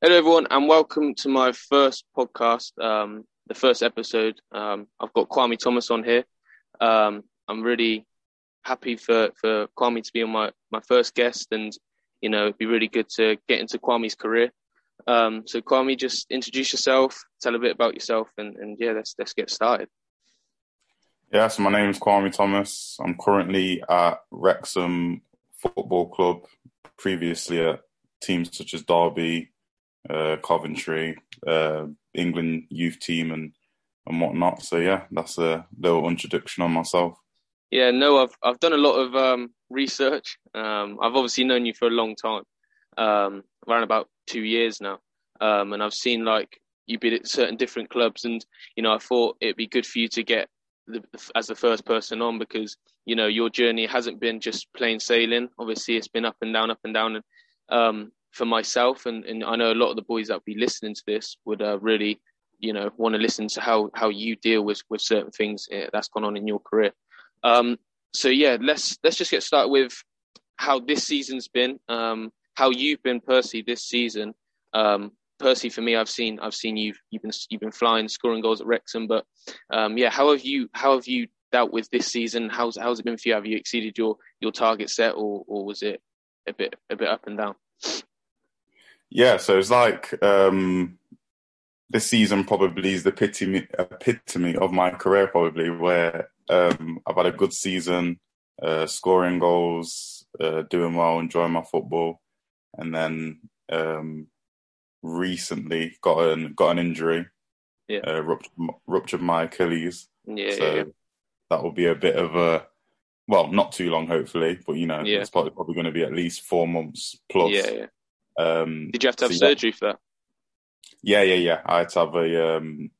Hello, everyone, and welcome to my first podcast, um, the first episode. Um, I've got Kwame Thomas on here. Um, I'm really happy for, for Kwame to be on my, my first guest, and you know, it'd be really good to get into Kwame's career. Um, so, Kwame, just introduce yourself, tell a bit about yourself, and, and yeah, let's let's get started. Yeah, so my name is Kwame Thomas. I'm currently at Wrexham Football Club, previously at teams such as Derby, Coventry, uh, England youth team, and and whatnot. So yeah, that's a little introduction on myself. Yeah, no, I've I've done a lot of um, research. Um, I've obviously known you for a long time, um, around about two years now, um, and I've seen like you've been at certain different clubs, and you know I thought it'd be good for you to get the, as the first person on because you know your journey hasn't been just plain sailing. Obviously, it's been up and down, up and down, and um, for myself, and, and I know a lot of the boys that be listening to this would uh, really, you know, want to listen to how how you deal with with certain things eh, that's gone on in your career. Um, so yeah, let's let's just get started with how this season's been, um, how you've been Percy this season. Um, Percy, for me, I've seen I've seen you've you've been you've been flying, scoring goals at Wrexham, but um, yeah, how have you how have you dealt with this season? How's how's it been for you? Have you exceeded your your target set, or or was it a bit a bit up and down? Yeah, so it's like um, this season probably is the epitome, epitome of my career, probably where um, I've had a good season, uh, scoring goals, uh, doing well, enjoying my football, and then um, recently got an got an injury, yeah, uh, ruptured, ruptured my Achilles. Yeah, so yeah. that will be a bit of a well, not too long, hopefully, but you know, yeah. it's probably, probably going to be at least four months plus. Yeah, yeah. Um, Did you have to have so surgery yeah. for that? Yeah, yeah, yeah. I had to have a, um,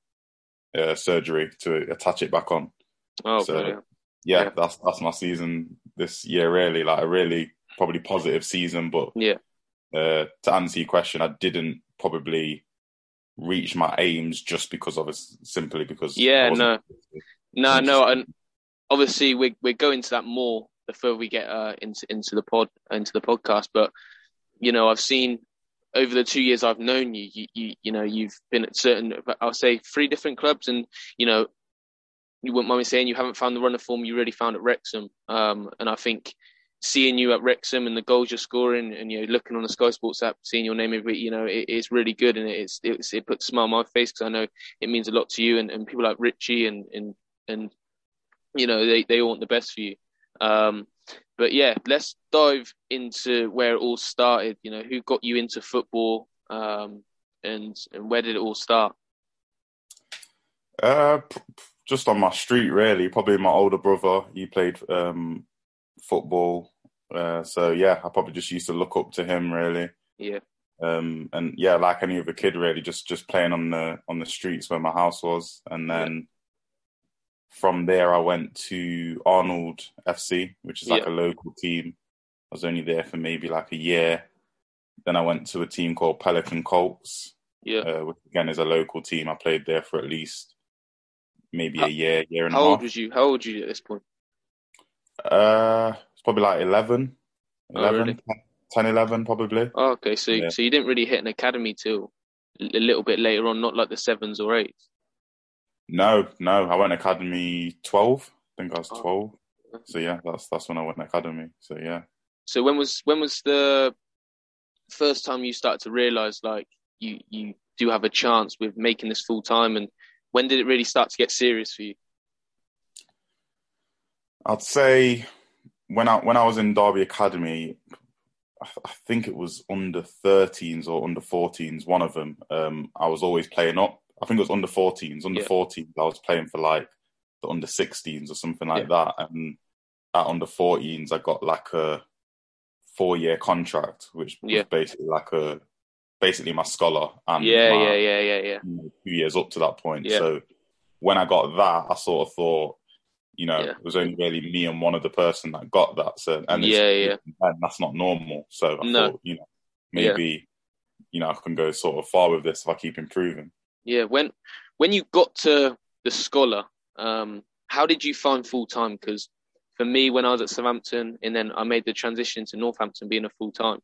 a surgery to attach it back on. Oh, so, yeah. yeah, that's that's my season this year. Really, like a really probably positive season. But yeah, uh, to answer your question, I didn't probably reach my aims just because of it, simply because. Yeah, no, no, no, and obviously we we're going to that more the further we get uh, into into the pod into the podcast. But you know, I've seen over the two years I've known you, you, you, you know, you've been at certain, I'll say three different clubs and, you know, you wouldn't mind me saying you haven't found the run of form you really found at Wrexham. Um, and I think seeing you at Wrexham and the goals you're scoring and, you know, looking on the Sky Sports app, seeing your name every, you know, it, it's really good. And it's, it's, it puts a smile on my face because I know it means a lot to you and, and people like Richie and, and, and, you know, they, they want the best for you. Um, but yeah, let's dive into where it all started. You know, who got you into football, um, and and where did it all start? Uh, just on my street, really. Probably my older brother. He played um, football, uh, so yeah, I probably just used to look up to him, really. Yeah. Um, and yeah, like any other kid, really, just just playing on the on the streets where my house was, and then from there, I went to Arnold FC, which is like yeah. a local team. I was only there for maybe like a year. Then I went to a team called Pelican Colts, yeah, uh, which again is a local team. I played there for at least maybe how, a year, year and a half. How old was you? How old were you at this point? Uh, it's probably like 11, 11 oh, really? 10, 11 probably. Oh, okay, so yeah. so you didn't really hit an academy till a little bit later on, not like the sevens or eights. No, no, I went academy twelve. I think I was twelve. Oh. So yeah, that's that's when I went academy. So yeah. So when was when was the first time you started to realize like you you do have a chance with making this full time, and when did it really start to get serious for you? I'd say when I when I was in Derby Academy, I think it was under 13s or under 14s. One of them, um, I was always playing up I think it was under 14s. Under yeah. 14s, I was playing for like the under 16s or something like yeah. that. And at under 14s, I got like a four year contract, which was basically like a basically my scholar. And yeah, my, yeah, yeah, yeah, yeah. Two years up to that point. So when I got that, I sort of thought, you know, it was only really me and one other person that got that. So and yeah, yeah, and that's not normal. So I no. thought, you know, maybe you know I can go sort of far with this if I keep improving. Yeah, when when you got to the scholar, um, how did you find full time? Because for me, when I was at Southampton, and then I made the transition to Northampton being a full time,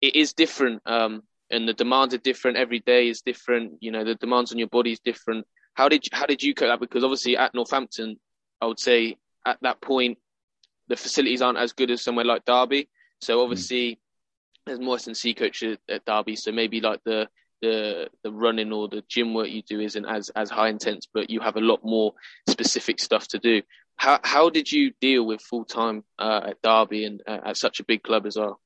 it is different. Um, and the demands are different. Every day is different. You know, the demands on your body is different. How did how did you cope that? Because obviously at Northampton, I would say at that point the facilities aren't as good as somewhere like Derby. So obviously, mm. there's more S&C coaches at Derby. So maybe like the the the running or the gym work you do isn't as as high intense, but you have a lot more specific stuff to do. How how did you deal with full time uh, at Derby and uh, at such a big club as well?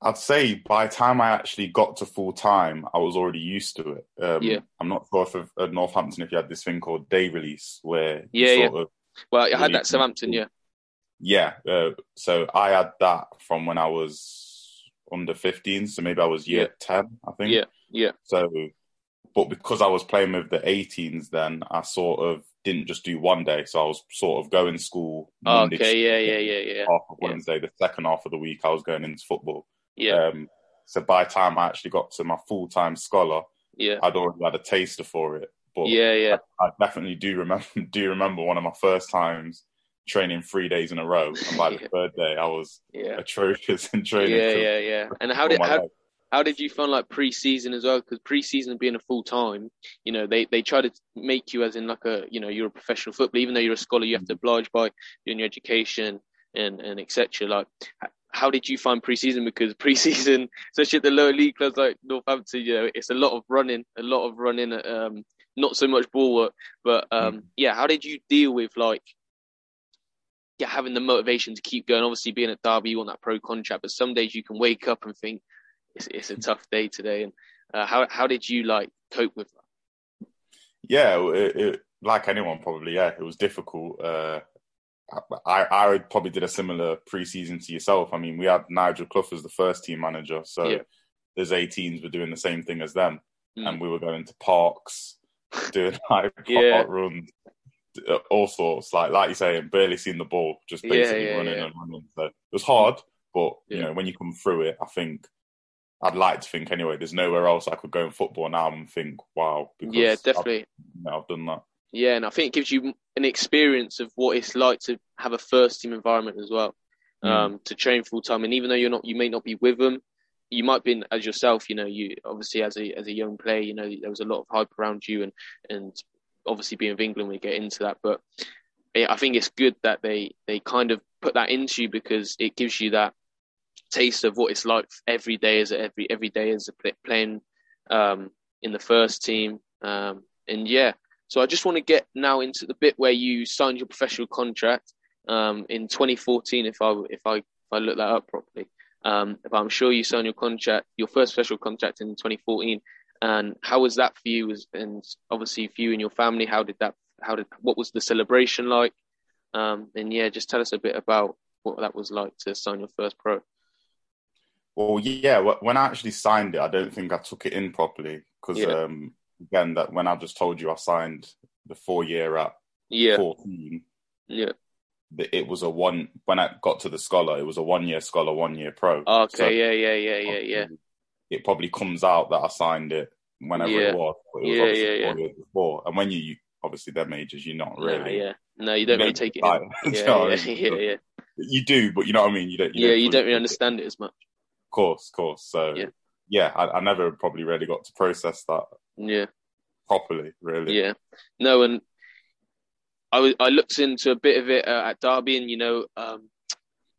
I'd say by the time I actually got to full time, I was already used to it. Um, yeah. I'm not sure if at Northampton if you had this thing called day release where yeah, yeah. Of, well, I had that Southampton, yeah. Yeah, uh, so I had that from when I was under 15, so maybe I was year yeah. 10, I think. Yeah, yeah. So, but because I was playing with the 18s, then I sort of didn't just do one day. So I was sort of going school. Monday, okay, yeah, yeah, yeah, yeah. Half of Wednesday, yeah. the second half of the week, I was going into football. Yeah. Um, so by the time I actually got to my full time scholar, yeah, I'd already had a taster for it. But yeah, yeah, I, I, definitely do remember do remember one of my first times training three days in a row, and by the yeah. third day, I was yeah. atrocious in training. Yeah, yeah, yeah. And how did how, how did you find like pre-season as well? Because pre-season being a full time, you know, they they try to make you as in like a you know you're a professional footballer. Even though you're a scholar, you have to mm-hmm. oblige by doing your education and and etc. Like, how did you find pre-season? Because pre-season, especially at the lower league clubs like Northampton, you know, it's a lot of running, a lot of running. Um, not so much ball work, but um, mm. yeah. How did you deal with like yeah, having the motivation to keep going. Obviously, being at Derby, you want that pro contract, but some days you can wake up and think it's, it's a tough day today. And uh, how how did you like cope with that? Yeah, it, it, like anyone probably. Yeah, it was difficult. Uh, I I probably did a similar preseason to yourself. I mean, we had Nigel Clough as the first team manager, so yeah. there's 18s were doing the same thing as them, mm. and we were going to parks, doing like yeah. runs, uh, all sorts. Like like you say, barely seen the ball, just basically yeah, yeah, running and running. So it was hard, but you know when you come through it, I think I'd like to think anyway. There's nowhere else I could go in football now and think, wow. yeah, definitely. I've, you know, I've done that. Yeah, and I think it gives you an experience of what it's like to have a first team environment as well. Mm. Um, to train full time, and even though you're not, you may not be with them. You might be in, as yourself. You know, you obviously as a as a young player, you know there was a lot of hype around you, and and obviously being of England, we get into that. But I think it's good that they they kind of put that into you because it gives you that taste of what it's like every day as a, every every day as a playing um, in the first team. Um, and yeah, so I just want to get now into the bit where you signed your professional contract um, in 2014. If I if I if I look that up properly, um, but I'm sure you signed your contract, your first professional contract in 2014. And how was that for you? And obviously for you and your family, how did that? How did what was the celebration like? Um, and yeah, just tell us a bit about what that was like to sign your first pro. Well, yeah, when I actually signed it, I don't think I took it in properly because yeah. um, again, that when I just told you I signed the four year at yeah. fourteen, yeah, it was a one when I got to the scholar, it was a one year scholar, one year pro. Okay, so yeah, yeah, yeah, yeah, yeah it probably comes out that I signed it whenever yeah. it was. But it was yeah, yeah, yeah. before. And when you, obviously they're majors, you're not really. Yeah. No, you don't you really take it. Yeah, yeah, yeah, yeah, You do, but you know what I mean. You don't. You yeah, don't you don't really understand it. it. as much. Of course, of course. So yeah, yeah I, I never probably really got to process that. Yeah. Properly, really. Yeah. No, and I was I looked into a bit of it uh, at Derby, and you know, um,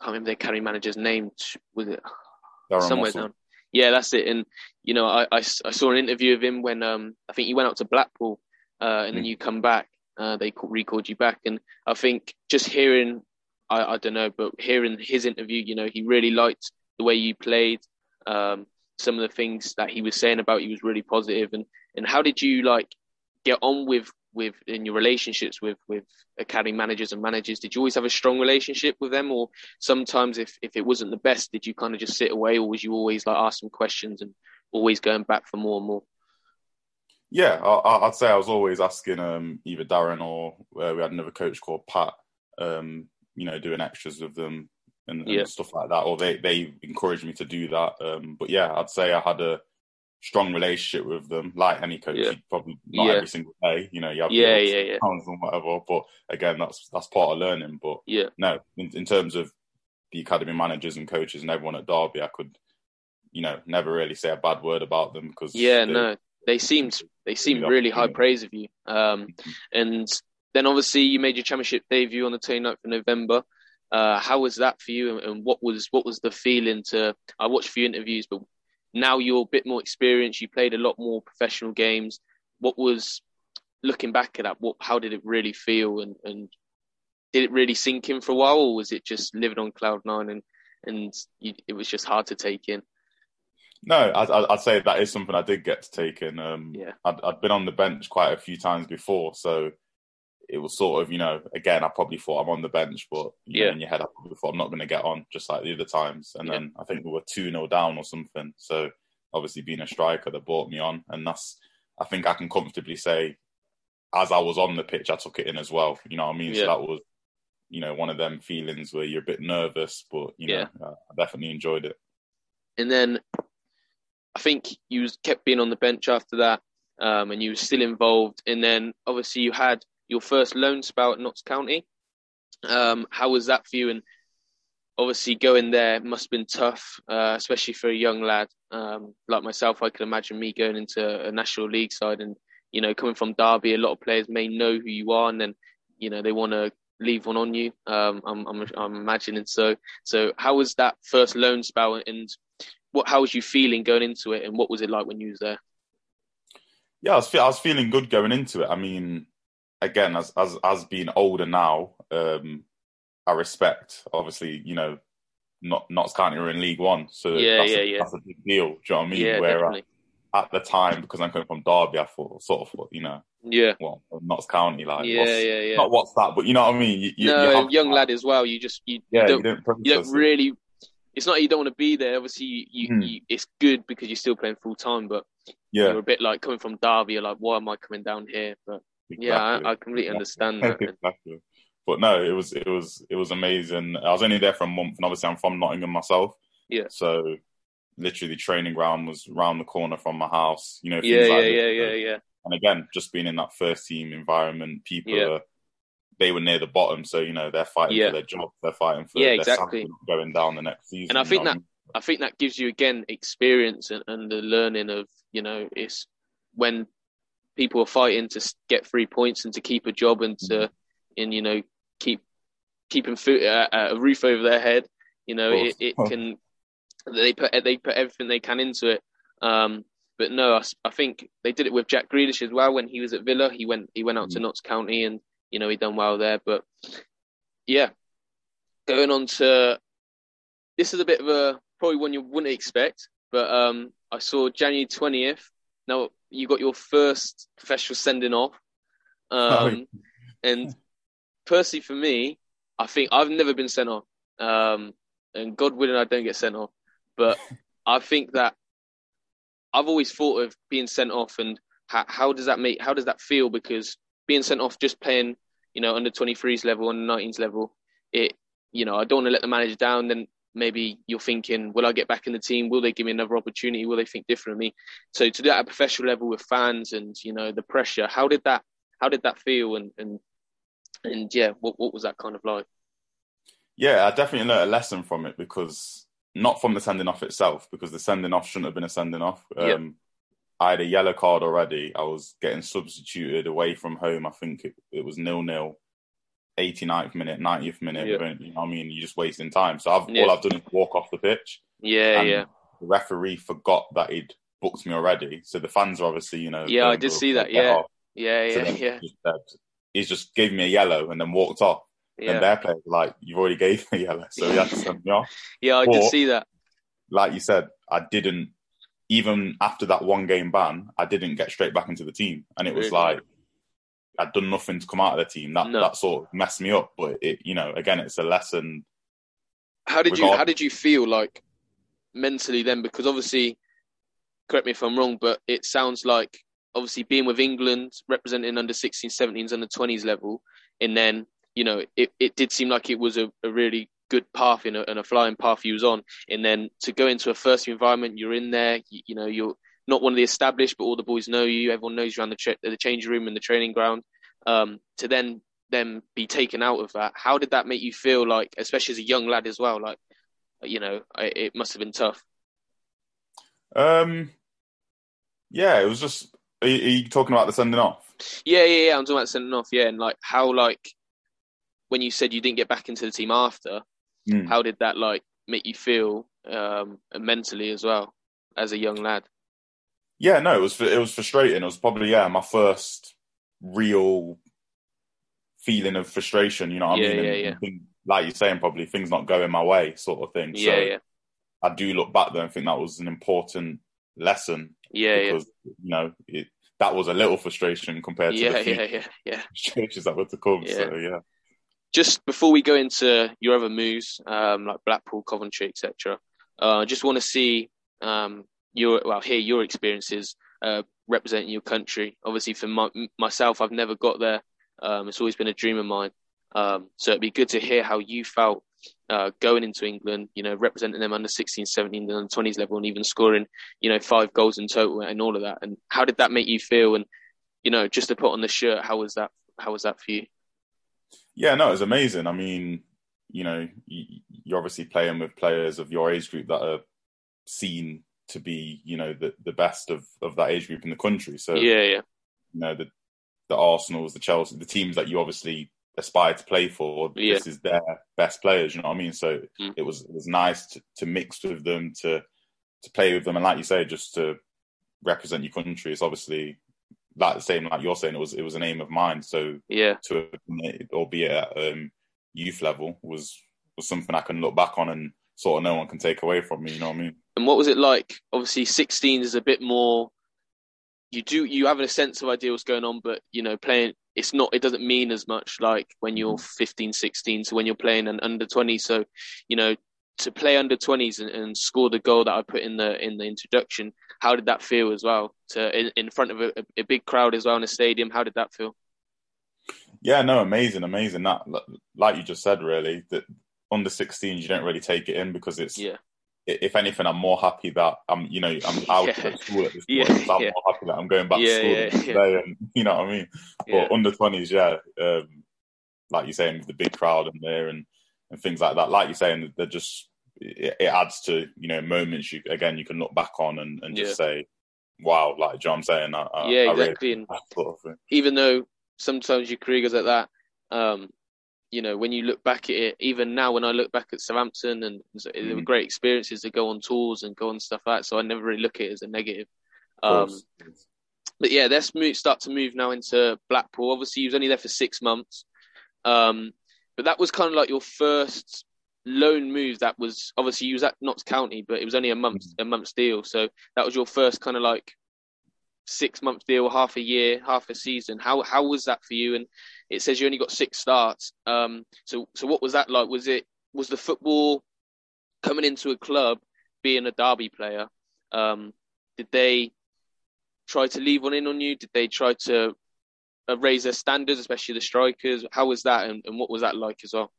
I can't remember their carry manager's name. Was it Darren somewhere Wassall. down? Yeah, that's it. And you know, I, I, I, saw an interview of him when um, I think he went out to Blackpool, uh, and mm. then you come back. Uh, they recalled you back, and I think just hearing, I, I don't know, but hearing his interview, you know, he really liked the way you played. Um, some of the things that he was saying about you was really positive. And and how did you like get on with with in your relationships with with academy managers and managers? Did you always have a strong relationship with them? Or sometimes if if it wasn't the best did you kind of just sit away? Or was you always like ask some questions and always going back for more and more? Yeah I, would say i was always asking um, either darren or uh, we had another coach called pat um, you know doing extras with them and, and yeah. stuff like that or they they encouraged me to do that um, but yeah i'd say i had a strong relationship with them, like any coach. Yeah. Probably not yeah. every single day, you know. You have yeah, yeah, yeah, and whatever. But again, that's that's part of learning. But yeah, no, in, in terms of the academy managers and coaches and everyone at Derby, I could you know, never really say a bad word about them because yeah, they, no, they seemed they seemed really high praise of you. Um, mm-hmm. and then obviously you made your championship debut on the 29th of November. Uh, how was that for you, and what was what was the feeling to? I watched a few interviews, but now you're a bit more experienced. You played a lot more professional games. What was looking back at that? What how did it really feel, and, and did it really sink in for a while, or was it just living on cloud nine and and you, it was just hard to take in? No, I, would say that is something I did get to take in. Um, yeah, I'd, I'd been on the bench quite a few times before, so it was sort of, you know, again, I probably thought I'm on the bench, but you yeah. know, in your head, I probably thought I'm not going to get on, just like the other times. And yeah. then I think we were 2 0 down or something. So obviously, being a striker that brought me on. And that's, I think I can comfortably say, as I was on the pitch, I took it in as well. You know what I mean? Yeah. So that was, you know, one of them feelings where you're a bit nervous, but, you know, I definitely enjoyed it. And then I think you kept being on the bench after that. Um, and you were still involved. And then obviously you had your first loan spell at Notts County. Um, how was that for you? And obviously, going there must have been tough, uh, especially for a young lad um, like myself. I can imagine me going into a National League side and you know coming from Derby. A lot of players may know who you are, and then you know they want to leave one on you. Um, I'm, I'm, I'm imagining so. So how was that first loan spell, and what how was you feeling going into it, and what was it like when you was there? Yeah, I was, I was feeling good going into it. I mean, again, as as as being older now, um, I respect. Obviously, you know, not Notts County are in League One, so yeah, that's yeah, a, yeah. That's a big deal. Do you know what I mean? Yeah, Where definitely. at the time, because I'm coming from Derby, I thought sort of thought, you know, yeah, well, Notts County, like, yeah, yeah, yeah. Not what's that, but you know what I mean. You, you, no, you young lad as well. You just you, yeah, you don't, you don't, you don't really. It's not you don't want to be there. Obviously, you, hmm. you it's good because you're still playing full time, but yeah, you're a bit like coming from Derby. You're like, why am I coming down here? But Exactly. Yeah, I, I completely understand that. exactly. But no, it was it was it was amazing. I was only there for a month, and obviously I'm from Nottingham myself. Yeah. So literally, the training ground was round the corner from my house. You know. Yeah, yeah, like yeah, yeah, yeah. And again, just being in that first team environment, people yeah. are they were near the bottom, so you know they're fighting yeah. for their job. They're fighting for yeah, exactly going down the next season. And I think that I, mean? I think that gives you again experience and, and the learning of you know it's when people are fighting to get three points and to keep a job and to, mm-hmm. and you know, keep keeping food, uh, uh, a roof over their head. You know, it, it can they put they put everything they can into it. Um, but no, I, I, think they did it with Jack Grealish as well when he was at Villa. He went he went out mm. to Notts County and you know he done well there. But yeah, going on to this is a bit of a probably one you wouldn't expect. But um, I saw January twentieth. Now you got your first professional sending off. Um, oh. And personally, for me, I think I've never been sent off. Um, and God willing, I don't get sent off. But I think that I've always thought of being sent off and how, how does that make, how does that feel? Because being sent off just playing, you know, under 23s level, under 19s level, it, you know, I don't want to let the manager down. Then maybe you're thinking, will I get back in the team? Will they give me another opportunity? Will they think different of me? So to do that at a professional level with fans and you know the pressure, how did that how did that feel? And and and yeah, what what was that kind of like? Yeah, I definitely learned a lesson from it because not from the sending off itself, because the sending off shouldn't have been a sending off. Um, yeah. I had a yellow card already. I was getting substituted away from home. I think it, it was nil nil 89th minute, 90th minute. Yeah. You know I mean? You're just wasting time. So I've, yeah. all I've done is walk off the pitch. Yeah, yeah. The referee forgot that he'd booked me already. So the fans are obviously, you know. Yeah, I did see that. Yeah. yeah. Yeah, so yeah, yeah. he's just gave me a yellow and then walked off. Yeah. And their players like, you've already gave me a yellow. So he had to send me off. yeah, I but, did see that. Like you said, I didn't, even after that one game ban, I didn't get straight back into the team. And it was really? like, I'd done nothing to come out of the team. That no. that sort of messed me up. But it, you know, again, it's a lesson. How did you How did you feel like mentally then? Because obviously, correct me if I'm wrong, but it sounds like obviously being with England, representing under 16, 17s, under 20s level, and then you know it, it did seem like it was a, a really good path and a, and a flying path you was on, and then to go into a first environment, you're in there, you, you know, you're not one of the established, but all the boys know you. Everyone knows you around the, tra- the changing room and the training ground. Um, to then then be taken out of that, how did that make you feel? Like, especially as a young lad as well. Like, you know, it must have been tough. Um, yeah, it was just. Are you, are you talking about the sending off? Yeah, yeah, yeah. I'm talking about sending off. Yeah, and like how like when you said you didn't get back into the team after, Mm. how did that like make you feel um, mentally as well as a young lad? Yeah, no, it was it was frustrating. It was probably yeah my first real feeling of frustration. You know what Yeah, I mean? yeah, yeah. and think- like you're saying, probably things not going my way, sort of thing. Yeah, so yeah, I do look back there and think that was an important lesson yeah, yeah, because you know it, that was a little frustration compared to yeah, the yeah, yeah, yeah. frustrations that were to come. So yeah, Just before we go into your other moves, um, like Blackpool, Coventry, etc., uh, I just want to see um, your well, hear your experiences uh, representing your country. Obviously, for my, myself, I've never got there. Um, it's always been a dream of mine. Um, so it'd be good to hear how you felt uh, going into England, you know, representing them under 16, 17, and 20s level, and even scoring, you know, five goals in total and all of that. And how did that make you feel? And you know, just to put on the shirt, how was that? How was that for you? yeah, no, it was amazing. I mean, you know, you, you're obviously playing with players of your age group that are seen to be, you know, the the best of of that age group in the country. So Yeah, yeah, you know the the Arsenals, the Chelsea, the teams that you obviously aspire to play for. Yeah. This is their best players. You know what I mean? So Mm. it was it was nice to, to mix with them, to to play with them, and like you say, just to represent your country. It's obviously like the same like you're saying. It was it was an aim of mine. So yeah, to albeit at um, youth level was was something I can look back on and sort of no one can take away from me. You know what I mean? And what was it like? Obviously, 16 is a bit more. You do you have a sense of idea what's going on, but you know, playing it's not. It doesn't mean as much like when you're mm-hmm. 15, 16 So when you're playing an under 20. So, you know, to play under 20s and, and score the goal that I put in the in the introduction. How did that feel as well? To in, in front of a, a big crowd as well in a stadium. How did that feel? Yeah, no, amazing, amazing. That like you just said, really that under 16s you don't really take it in because it's Yeah, if anything, I'm more happy that I'm, you know, I'm out Yeah. of school at this Yeah, point. so I'm yeah. more happy that I'm going back Yeah, to school yeah, yeah. today, and you know what I mean. yeah, But under 20s, yeah, um, like you're saying, with the big crowd in there and and things like that. Like you're saying, they're just it, it adds to you know moments you again you can look back on and, and just say, wow, like you know what I'm saying? I, I, yeah, I really- exactly. And that sort of even though sometimes your career goes like that, um, you know, when you look back at it, even now when I look back at Southampton and they were Mhm. great experiences to go on tours and go on stuff like that, so I never really look at it as a negative. Um, but yeah, let's move, start to move now into Blackpool. Obviously, he was only there for six months, um, but that was kind of like your first loan move. That was obviously you was at Notts County, but it was only a month a month's deal. So that was your first kind of like six month deal, half a year, half a season. How how was that for you? And it says you only got six starts. Um, so so what was that like? Was it was the football coming into a club, being a derby player? Um, did they try to leave one in on you? Did they try to uh, raise their standards, especially the strikers? How was that, and, and what was that like as well?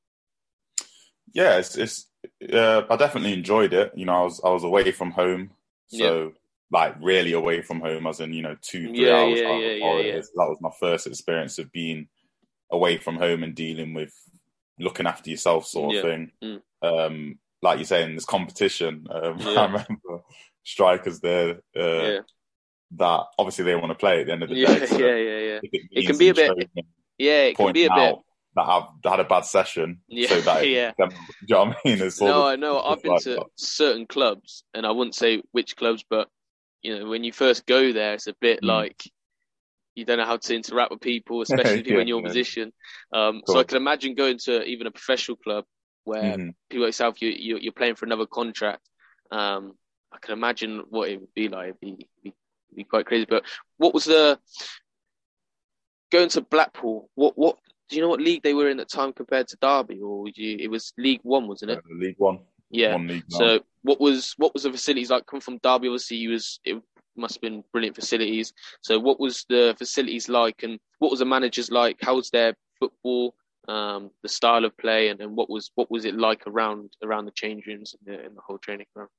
yeah, it's, it's uh, I definitely enjoyed it. You know, I was I was away from home, so like really away from home, as in you know two three Yeah, hours. yeah, out yeah, yeah, yeah. That was my first experience of being away from home and dealing with looking after yourself, sort of Yeah. thing. Mm. Um, like you're saying, there's competition. Um, Yeah. I remember strikers there uh, yeah, that obviously they want to play at the end of the day. so yeah, yeah, yeah. it, It can be a bit- Yeah, it can be a bit. that I've had a bad session, Yeah, so that yeah. them, do you know what I mean? It's No, I know. I've been like to that. certain clubs, and I wouldn't say which clubs, but you know, when you first go there, it's a bit Mm. like you don't know how to interact with people, especially people in Yeah, your yeah. position. Um, so I Cool. can imagine going to even a professional club where Mhm. people like yourself, you, you you're playing for another contract. Um, I can imagine what it would be like. It'd be, be, be quite crazy. But what was the going to Blackpool? What what do you know? What league they were in at the time compared to Derby, or you, it was League One, wasn't it? Uh, League One. Yeah. So what was what was the facilities like? Come from Derby, obviously, you was it must have been brilliant facilities. So what was the facilities like, and what was the managers like? How was their football, um, the style of play, and, and what was what was it like around around the change rooms and the, and the whole training ground?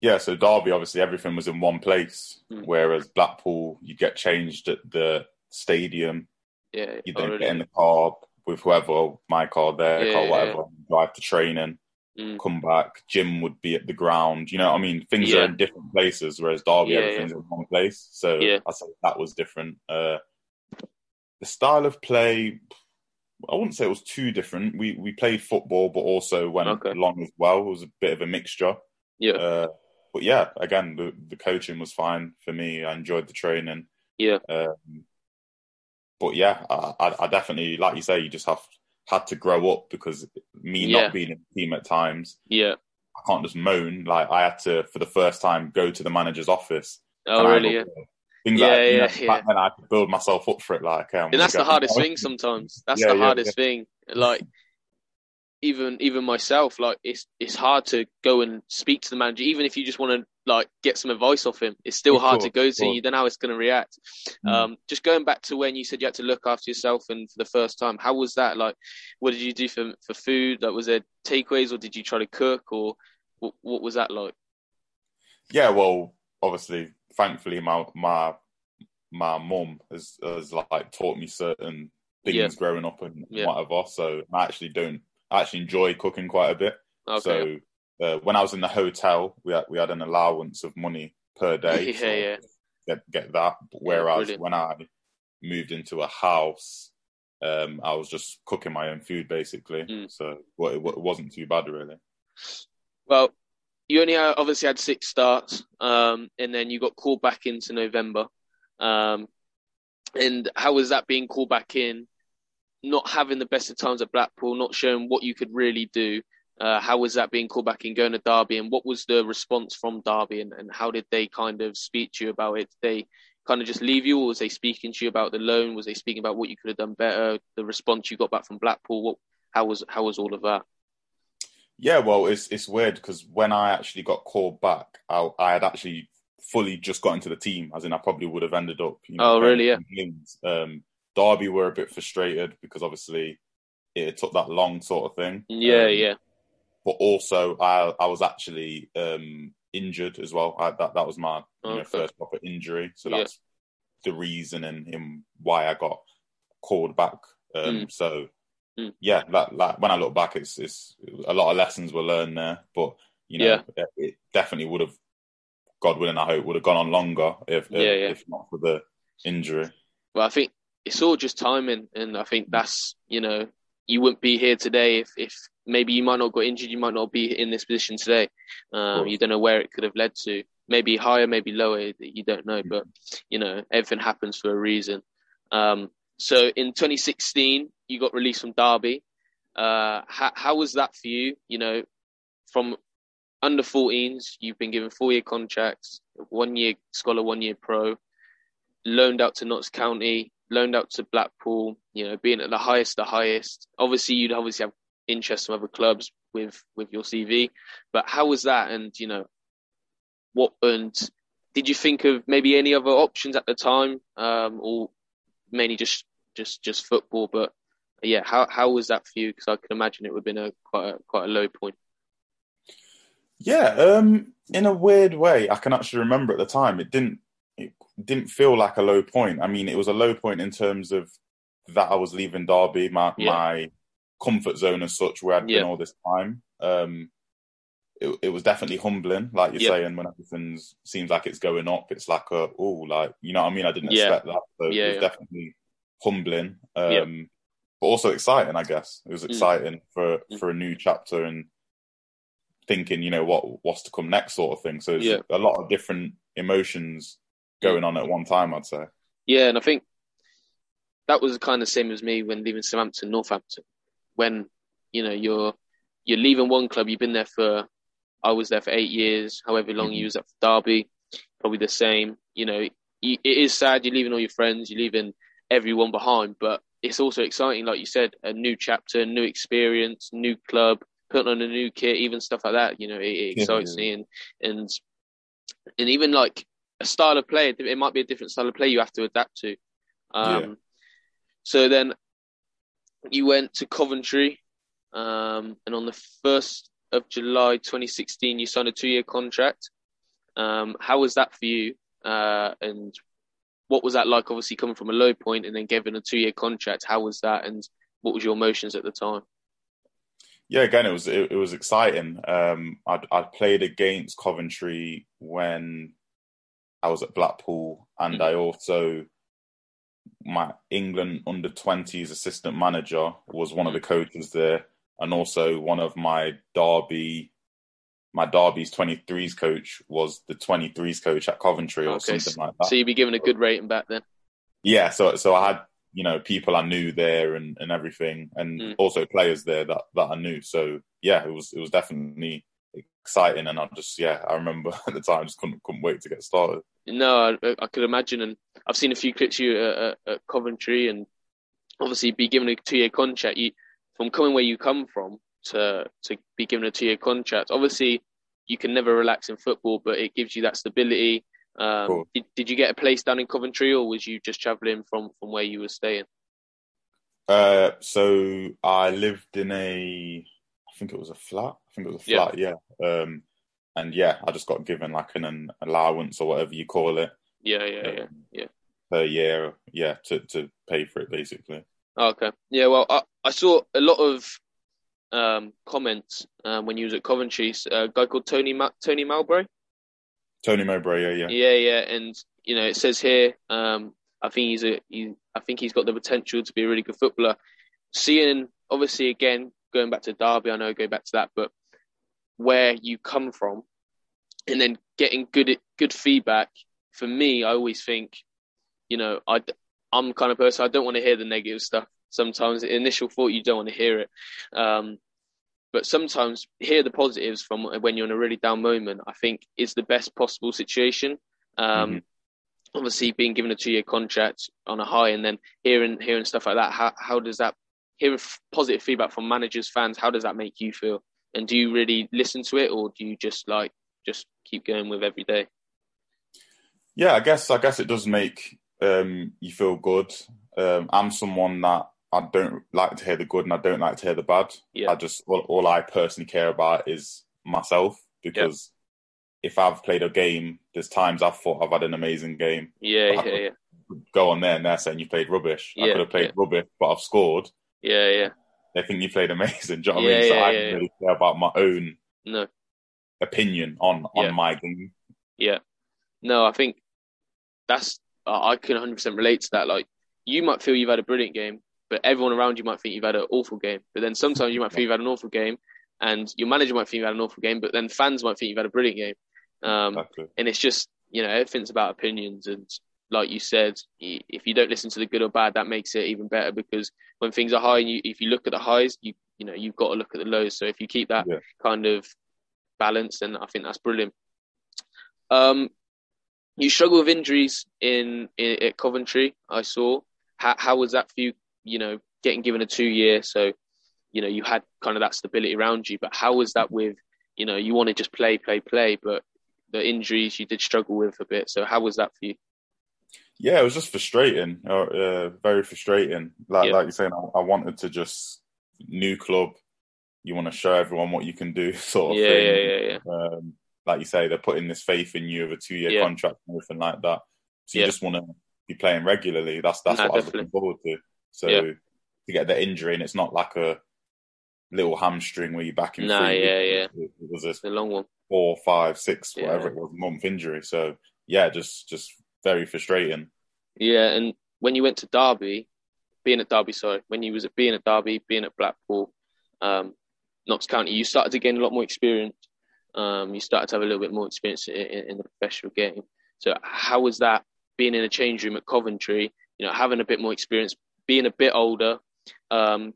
yeah, so Derby, obviously, everything was in one place, Mm. whereas Blackpool, you get changed at the stadium. Yeah, You oh, then really? get in the car with whoever, my car, their Yeah, car, yeah, whatever, drive to training. Mm. come back. Gym would be at the ground. You know, what I mean, things Yeah. are in different places, whereas Derby, Yeah, everything's in one place. So Yeah. I say that was different. Uh, the style of play, I wouldn't say it was too different. We we played football, but also went Okay. long as well. It was a bit of a mixture. Yeah. Uh, but yeah, again, the, the coaching was fine for me. I enjoyed the training. Yeah. Um, but yeah, I, I, I definitely, like you say, you just have had to grow up because me Yeah. not being in the team at times, Yeah. I can't just moan. Like I had to, for the first time, go to the manager's office. Oh, really? Yeah. Things Yeah, like, you know, yeah, back then I to build myself up for it. Like, um, And that's the hardest thing sometimes. That's Yeah, the yeah, hardest thing. Like even even myself, like it's it's hard to go and speak to the manager, even if you just want to like get some advice off him. It's still Of hard course, to go to. You don't know how it's going to react. Mm. Um, just going back to when you said you had to look after yourself and for the first time, how was that? Like, what did you do for for food? Like, was there takeaways or did you try to cook or what, what was that like? Yeah, well, obviously, thankfully, my my my mum has has like taught me certain things Yeah. growing up and Yeah. whatever. So I actually don't. I actually enjoy cooking quite a bit. Okay. So uh, when I was in the hotel, we had we had an allowance of money per day. Yeah, so yeah. Get get that. Whereas brilliant. when I moved into a house, um, I was just cooking my own food basically. Mm. So well, it, it wasn't too bad really. Well, you only had, obviously had six starts, um, and then you got called back into November. Um, and how was that being called back in? Not having the best of times at Blackpool, not showing what you could really do. Uh, how was that being called back in, going to Derby, and what was the response from Derby, and, and how did they kind of speak to you about it? Did they kind of just leave you, or was they speaking to you about the loan? Was they speaking about what you could have done better? The response you got back from Blackpool, what? How was how was all of that? Yeah, well, it's it's weird because when I actually got called back, I, I had actually fully just got into the team, as in I probably would have ended up. You know, Oh, really? Yeah. games. Um, Derby were a bit frustrated because obviously it took that long, sort of thing. Yeah, Um, yeah, But also, I I was actually um, injured as well. I, that that was my you know, first proper injury, so Yeah. that's the reason in him why I got called back. Um, So Mm. yeah, that, that, when I look back, it's it's a lot of lessons were learned there. But you know, it definitely would have, God willing, I hope would have gone on longer if Yeah, if, yeah. if not for the injury. Well, I think it's all just timing, and I think that's you know you wouldn't be here today if if maybe you might not got injured, you might not be in this position today. Um, you don't know where it could have led to. Maybe higher, maybe lower. You don't know, but you know everything happens for a reason. Um, so in 2016, you got released from Derby. Uh, how, how was that for you? You know, from under 14s, you've been given four year contracts, one year scholar, one year pro, loaned out to Notts County, loaned out to Blackpool, you know, being at the highest, the highest. Obviously, you'd obviously have interest from other clubs with, with your CV, but how was that? And, you know, what, and did you think of maybe any other options at the time? Um, or mainly just, just, just football, but yeah, how, how was that for you? Because I can imagine it would have been a quite a, quite a low point. Yeah, um, in a weird way, I can actually remember at the time it didn't it didn't feel like a low point. I mean, it was a low point in terms of that I was leaving Derby, my Yeah. my comfort zone as such, where I'd Yeah. been all this time. Um, it, it was definitely humbling, like you're Yeah. saying, when everything seems like it's going up. It's like a oh, like you know what I mean. I didn't expect that, so it was definitely humbling. Um, but also exciting, I guess. It was Mm. exciting for Mm. for a new chapter and thinking, you know, what what's to come next, sort of thing. So it's Yeah. a lot of different emotions going on at one time. I'd say. Yeah, and I think that was kind of the same as me when leaving Southampton, Northampton. When you know you're you're leaving one club, you've been there for I was there for eight years, however long you Mhm. was at Derby, probably the same. You know, you, it is sad you're leaving all your friends, you're leaving everyone behind, but it's also exciting, like you said, a new chapter, new experience, new club, putting on a new kit, even stuff like that. You know, it, it excites yeah. me, and and and even like a style of play, it might be a different style of play you have to adapt to. Um, Yeah. So then you went to Coventry, um, and on the first of July 2016, you signed a two-year contract. Um, how was that for you? Uh, and what was that like? Obviously, coming from a low point and then given a two-year contract, how was that? And what was your emotions at the time? yeah, again, it was it, it was exciting. Um, I'd, I'd played against Coventry when I was at Blackpool, and mm-hmm. I also my England under twenties assistant manager was one of the coaches there, and also one of my Derby my Derby's 23s coach was the 23s coach at Coventry or okay. something like that. So you'd be given a good rating back then. Yeah, so so I had you know people I knew there and, and everything, and mm. also players there that, that I knew. So yeah, it was it was definitely exciting, and I just yeah I remember at the time I just couldn't couldn't wait to get started. No, I, I could imagine, and I've seen a few clips you at, at Coventry, and obviously be given a two year contract. You from coming where you come from to to be given a two year contract. Obviously, you can never relax in football, but it gives you that stability. Um, cool. did, did you get a place down in Coventry, or was you just travelling from from where you were staying? Uh, so I lived in a, think it was a flat. I think it was a flat, yeah. yeah. Um, and yeah, I just got given like an, an allowance or whatever you call it. Yeah, yeah, um, yeah, yeah. Per year, yeah, to to pay for it basically. Okay. Yeah. Well, I, I saw a lot of um, comments um, when you was at Coventry. A guy called Tony Ma- Tony Mowbray. Tony Mowbray, yeah, yeah, yeah, yeah. And you know, it says here, um, I think he's a, he, I think he's got the potential to be a really good footballer. Seeing, obviously, again going back to Derby, I know go back to that, but where you come from, and then getting good good feedback. For me, I always think, you know, I I'm the kind of person I don't want to hear the negative stuff sometimes the initial thought you don't want to hear it um, but sometimes hear the positives from when you're in a really down moment i think is the best possible situation um, mm-hmm. obviously being given a two-year contract on a high and then hearing hearing stuff like that how, how does that hearing positive feedback from managers fans how does that make you feel and do you really listen to it or do you just like just keep going with every day yeah i guess i guess it does make um, you feel good um, i'm someone that I don't like to hear the good and I don't like to hear the bad. Yeah. I just all, all I personally care about is myself because if I've played a game, there's times I've thought I've had an amazing game. Yeah, yeah, yeah. Go on there and they're saying you played rubbish. Yeah, I could have played yeah. rubbish, but I've scored. Yeah, yeah. They think you played amazing. Do you know what yeah, I mean? So yeah, I don't really care about my own no opinion on on my game. Yeah. No, I think that's I can 100 percent relate to that. Like you might feel you've had a brilliant game, but everyone around you might think you've had an awful game. But then sometimes you might feel you've had an awful game, and your manager might think you've had an awful game, but then fans might think you've had a brilliant game. Um, exactly. And it's just you know everything's about opinions, and like you said, if you don't listen to the good or bad, that makes it even better because when things are high, you, if you look at the highs, you you know you've got to look at the lows. So if you keep that yeah. kind of balance, then I think that's brilliant. Um, you struggle with injuries in, in at Coventry. I saw. How, how was that for you you know, getting given a two year, so you know you had kind of that stability around you. But how was that with, you know, you want to just play, play, play, but the injuries you did struggle with a bit. So how was that for you? Yeah, it was just frustrating, uh, uh, very frustrating. Like yeah. like you're saying, I, I, wanted to just new club. You want to show everyone what you can do, sort of yeah, thing. Yeah, yeah, yeah. Um, like you say, they're putting this faith in you of a two year yeah. contract and everything like that. So you just want to be playing regularly. That's that's nah, what definitely. I was looking forward to. So to get the injury, and it's not like a little hamstring where you're back in. No, yeah, yeah. It, it was a, a, long one. Four, five, six, whatever it was, month injury. So yeah, just just very frustrating. Yeah, and when you went to Derby, being at Derby, sorry, when you was at being at Derby, being at Blackpool, um, Notts County, you started to gain a lot more experience. Um, you started to have a little bit more experience in, in, in the professional game. So how was that being in a change room at Coventry? You know, having a bit more experience, being a bit older, um,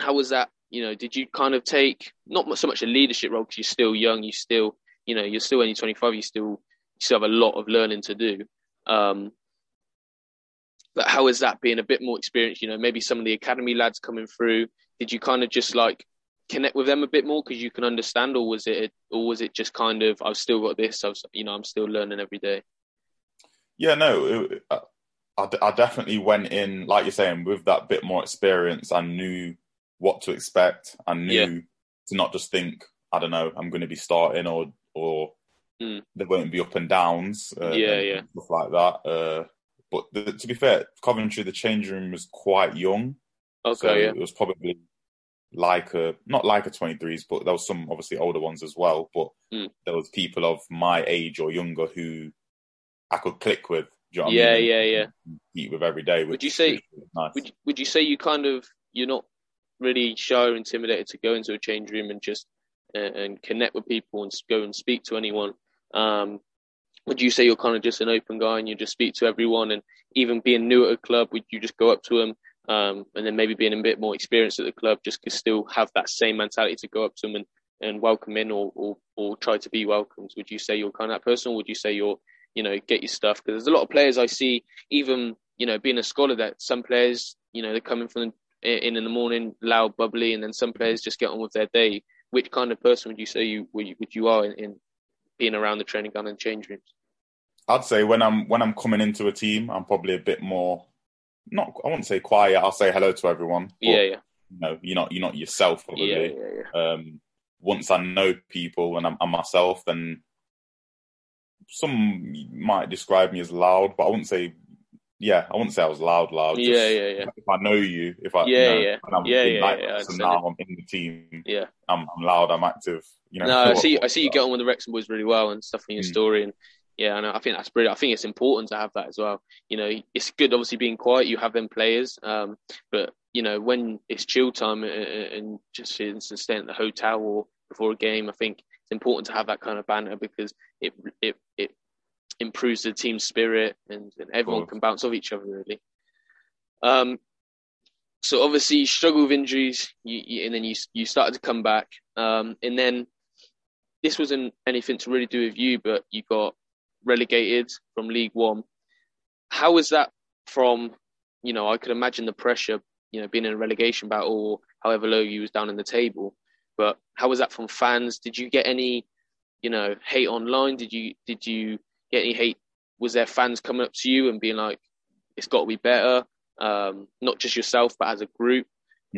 how was that? You know, did you kind of take not so much a leadership role because you're still young, you still, you know, you're still only 25, you still, you still have a lot of learning to do. Um, but how is that being a bit more experienced? You know, maybe some of the academy lads coming through. Did you kind of just like connect with them a bit more because you can understand, or was it, or was it just kind of I've still got this, I've, you know, I'm still learning every day. Yeah, no, it, uh, I, I definitely went in, like you're saying, with that bit more experience. I knew what to expect. I knew yeah. to not just think, I don't know, I'm going to be starting or or mm. there won't be up and downs. Uh, yeah, and yeah, stuff like that. Uh, but the, to be fair, Coventry, the change room was quite young. Okay, so yeah. it was probably like a not like a 23s, but there was some obviously older ones as well. But Mm. there was people of my age or younger who I could click with. Do you know what I Yeah, mean? yeah, yeah. Eat with every day. Which, you say- nice. Would would you say you kind of you're not really shy or intimidated to go into a change room and just uh, and connect with people and go and speak to anyone? Um, would you say you're kind of just an open guy and you just speak to everyone and even being new at a club, would you just go up to them um, and then maybe being a bit more experienced at the club, just could still have that same mentality to go up to them and, and welcome in or, or or try to be welcomed? Would you say you're kind of that person, would you say you're you know get your stuff? Because there's a lot of players I see, even you know being a scholar, that some players you know they're coming from in in the morning loud, bubbly, and then some players just get on with their day. Which kind of person would you say you would you, would you are in, in being around the training ground and change rooms? I'd say when I'm when I'm coming into a team, I'm probably a bit more not I wouldn't say quiet. I'll say hello to everyone. Yeah, yeah, You know, you're not you're not yourself probably. yeah, yeah, yeah. Um, once I know people and I'm, I'm myself, then some might describe me as loud, but I wouldn't say. Yeah, I wouldn't say I was loud, loud. Just Yeah, yeah, yeah. If I know you, if I, Yeah, you know, yeah. and I'm Yeah, in yeah, like yeah, I this and understand now I'm in the team. Yeah. I'm, I'm loud, I'm active. You know. No, I see. I see you get on with the Wrexham boys really well and stuff in your Mm. story, and yeah, and I think that's brilliant. I think it's important to have that as well. You know, it's good obviously being quiet. You have them players, um, but you know when it's chill time and, and just for instance staying at the hotel or before a game, I think it's important to have that kind of banter because it it it improves the team spirit and, and everyone can bounce off each other really. Um, so obviously you struggle with injuries, you, you, and then you you started to come back, um, and then this wasn't anything to really do with you, but you got relegated from League One. How was that from, you know, I could imagine the pressure, you know, being in a relegation battle or however low you was down in the table. But how was that from fans? Did you get any, you know, hate online? Did you did you get any hate? Was there fans coming up to you and being like, it's got to be better? Um, not just yourself, but as a group.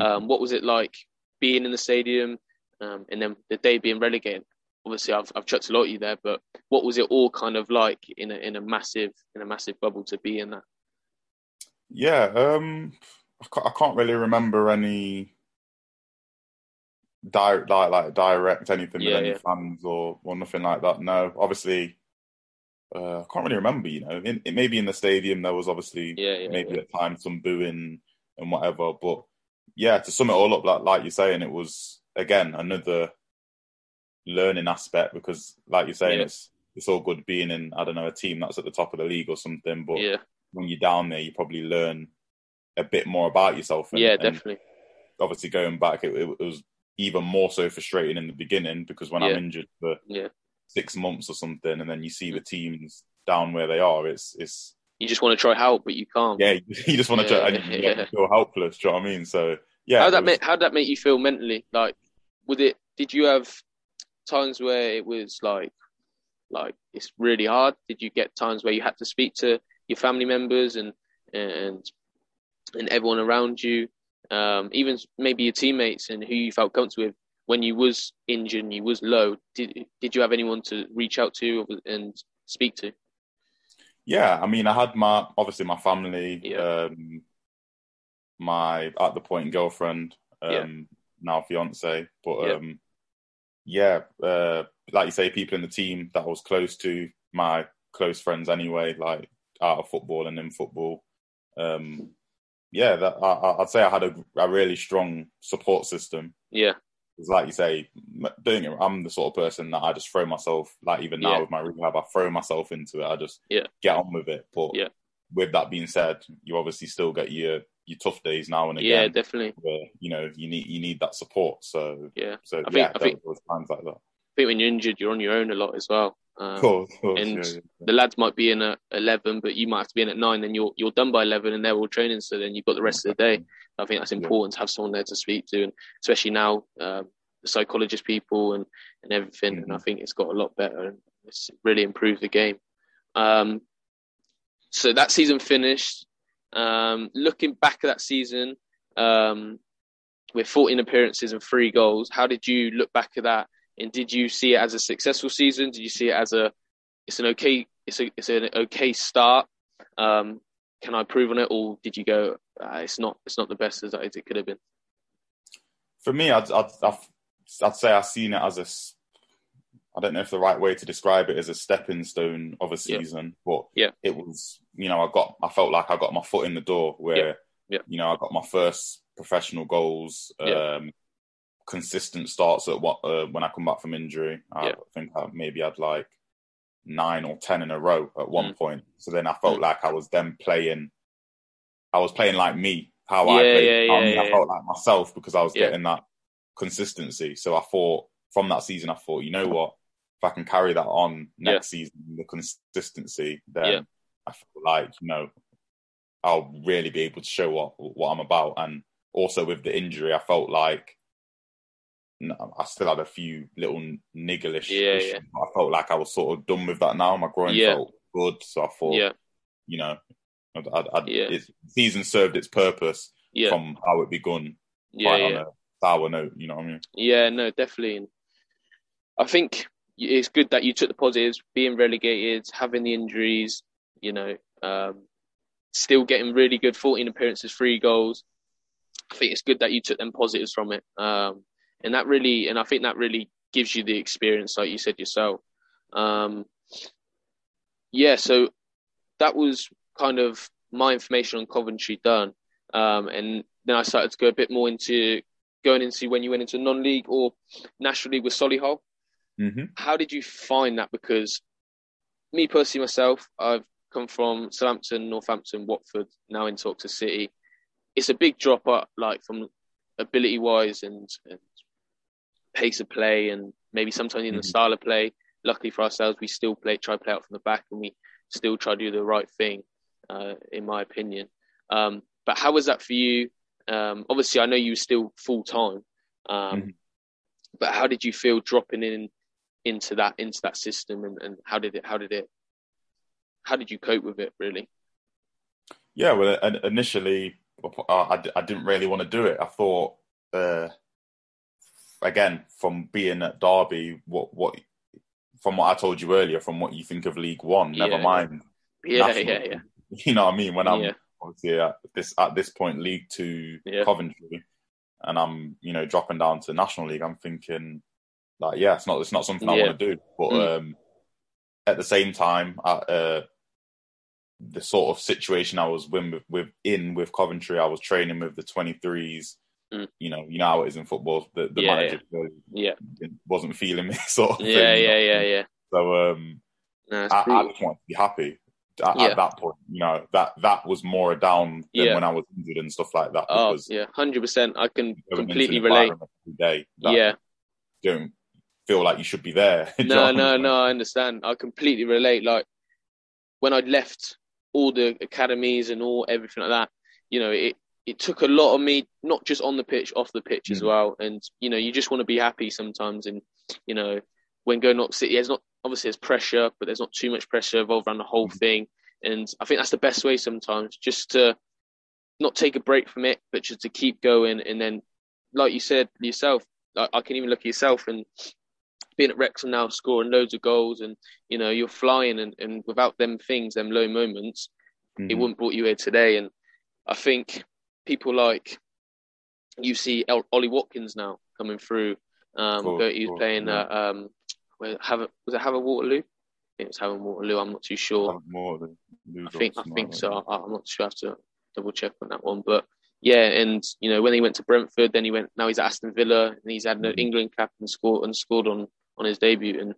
Um, what was it like being in the stadium um, and then the day being relegated? Obviously, I've I've chucked a lot at you there, but what was it all kind of like in a in a massive in a massive bubble to be in that? Yeah, um, I can't, I can't really remember any direct, like, like direct anything Yeah, with any yeah. fans or or nothing like that. No, obviously, uh, I can't really remember. You know, in, it, maybe in the stadium there was obviously Yeah, yeah, maybe yeah. at times some booing and whatever. But yeah, to sum it all up, like like you're saying, it was again another learning aspect because, like you're saying, it's it's all good being in I don't know a team that's at the top of the league or something, but yeah, when you're down there, you probably learn a bit more about yourself. And, yeah, and definitely. obviously, going back, it, it was even more so frustrating in the beginning because when. I'm injured for Yeah. Six months or something, and then you see the teams down where they are, it's it's You just want to try help, but you can't. yeah, you just want to try and you, yeah. feel helpless. Do you know what I mean? So yeah, how that was- make how that make you feel mentally? Like, would it? Did you have times where it was like, like it's really hard? Did you get times where you had to speak to your family members and and and everyone around you, um, even maybe your teammates and who you felt comfortable with when you was injured and you was low? Did did you have anyone to reach out to and speak to? Yeah, I mean, I had my obviously my family, Yeah. um, my at the point girlfriend, um, Yeah. now fiance, but Yeah. um, yeah, uh, like you say, people in the team that I was close to, my close friends anyway, like out of football and in football. Um, yeah, that I, I'd say I had a, a really strong support system. Yeah, Because, like you say, doing it, I'm the sort of person that I just throw myself, like even now Yeah. with my rehab, I throw myself into it. I just Yeah. get on with it. But Yeah. with that being said, you obviously still get your your tough days now and again. yeah, definitely. where you know you need you need that support. So, Yeah, so I think- yeah, I think- times like that. I think when you're injured, you're on your own a lot as well. Um, Of course, of course, and yeah, the lads might be in at 11, but you might have to be in at 9, then you're you're done by 11 and they're all training, so then you've got the rest of the day. I think that's Yeah. important to have someone there to speak to, and especially now, um, the psychologist people and, and everything, and I think it's got a lot better and it's really improved the game. Um, so that season finished. Um, looking back at that season, um, with 14 appearances and three goals, how did you look back at that? And did you see it as a successful season? Did you see it as a it's an okay it's a it's an okay start? Um, can I improve on it, or did you go? Uh, it's not it's not the best as, it could have been. for me, I'd, I'd, I'd, I'd say I've seen it as a, I don't know if the right way to describe it is a stepping stone of a season, yeah. but yeah. it was, you know, I got, I felt like I got my foot in the door where, yeah. You know, I got my first professional goals, um, consistent starts at what, uh, when I come back from injury. I think I maybe had like nine or 10 in a row at one Mm. point. So then I felt Mm. like I was then playing, I was playing like me, how I Yeah, played. yeah, I yeah, mean, I yeah. felt like myself because I was getting that consistency. So I thought from that season, I thought, you know what? If I can carry that on next season, the consistency, then. I feel like, you know, I'll really be able to show what, what I'm about. And also with the injury, I felt like I still had a few little niggleish Yeah, issues. yeah. I felt like I was sort of done with that now. My groin Yeah. felt good. So I thought, Yeah. you know, I'd, I'd, I'd, Yeah. it, season served its purpose Yeah. from how it begun yeah. Yeah. on a sour note. You know what I mean? Yeah, no, definitely. And I think it's good that you took the positives, being relegated, having the injuries, you know, um, still getting really good 14 appearances, three goals. I think it's good that you took them positives from it. Um, and that really, and I think that really gives you the experience, like you said yourself. Um, yeah, so that was kind of my information on Coventry done. Um, and then I started to go a bit more into going into when you went into non-league or national league with Solihull. Mm-hmm. How did you find that? Because me personally, myself, I've come from Southampton, Northampton, Watford, now in talks to City. It's a big drop up, like from ability wise and, and pace of play, and maybe sometimes in the Mhm. style of play. Luckily for ourselves, we still play, try play out from the back, and we still try to do the right thing, uh, in my opinion. Um, but how was that for you? Um, obviously, I know you were still full time, um, Mhm. but how did you feel dropping in into that into that system, and, and how did it how did it how did you cope with it really? Yeah, well, initially, I, I didn't really want to do it. I thought, uh, again, from being at Derby, what what from what I told you earlier, from what you think of League One, never yeah. mind. Yeah, national. yeah, yeah, You know what I mean? When I'm Yeah. obviously at this at this point, League Two, Yeah. Coventry, and I'm you know dropping down to National League, I'm thinking like, yeah, it's not it's not something I want to do. But Mm. um, at the same time, uh, the sort of situation I was with, with in with Coventry, I was training with the 23s. Mm. You know, you know how it is in football. The, the Yeah, manager really yeah, wasn't feeling me, sort of. yeah, thing, yeah, yeah, yeah. So um, No, I, I just wanted to be happy at, Yeah. at that point. You know, that that was more a down than Yeah. when I was injured and stuff like that. Oh, yeah, hundred percent. I can completely relate. every day Yeah, don't feel like you should be there. Do you know no, no, no. I understand. I completely relate. Like when I left all the academies and all everything like that, you know, it it took a lot of me, not just on the pitch, off the pitch as Mhm. well. And you know, you just want to be happy sometimes. And you know, when going up City, there's not obviously there's pressure, but there's not too much pressure involved around the whole Mhm. thing. And I think that's the best way sometimes, just to not take a break from it, but just to keep going. And then, like you said yourself, I, I can even look at yourself and being at Wrexham now, scoring loads of goals, and you know you're flying, and, and without them things, them low moments, it Mhm. wouldn't brought you here today. And I think people like you see El- Ollie Watkins now coming through. Um, Cool, he was cool, playing yeah. uh, um, where have was it Have Waterloo? I think it was Waterloo. I'm not too sure. I think I think so. I, I'm not sure. I have to double check on that one. But yeah, and you know when he went to Brentford, then he went. Now he's at Aston Villa, and he's had an Mhm. England cap and scored and scored on on his debut. And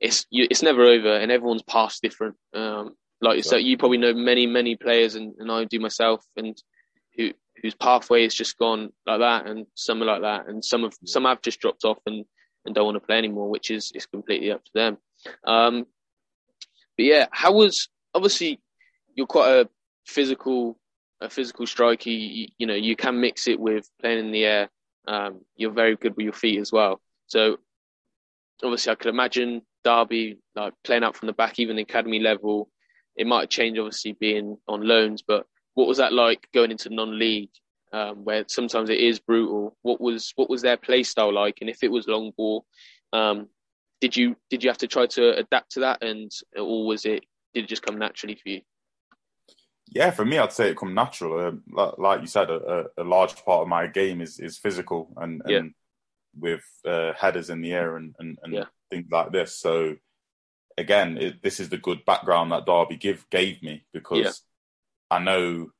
it's you, it's never over, and everyone's past different. Um, like so, you probably know many many players, and, and I do myself, and who whose pathway has just gone like that, and some are like that, and some have some have just dropped off and and don't want to play anymore, which is is completely up to them. Um, but yeah, how was obviously you're quite a physical a physical striker. You, you know, you can mix it with playing in the air. Um, you're very good with your feet as well. So obviously, I could imagine Derby like playing out from the back, even the academy level. It might change, obviously, being on loans. But what was that like going into non-league, um, where sometimes it is brutal? What was what was their play style like? And if it was long ball, um, did you did you have to try to adapt to that, and or was it did it just come naturally for you? Yeah, for me, I'd say it come natural. Uh, like you said, a, a, large part of my game is is physical and, and yeah. with uh, headers in the air and and, and yeah. things like this. So again, it, this is the good background that Derby give gave me because. I know.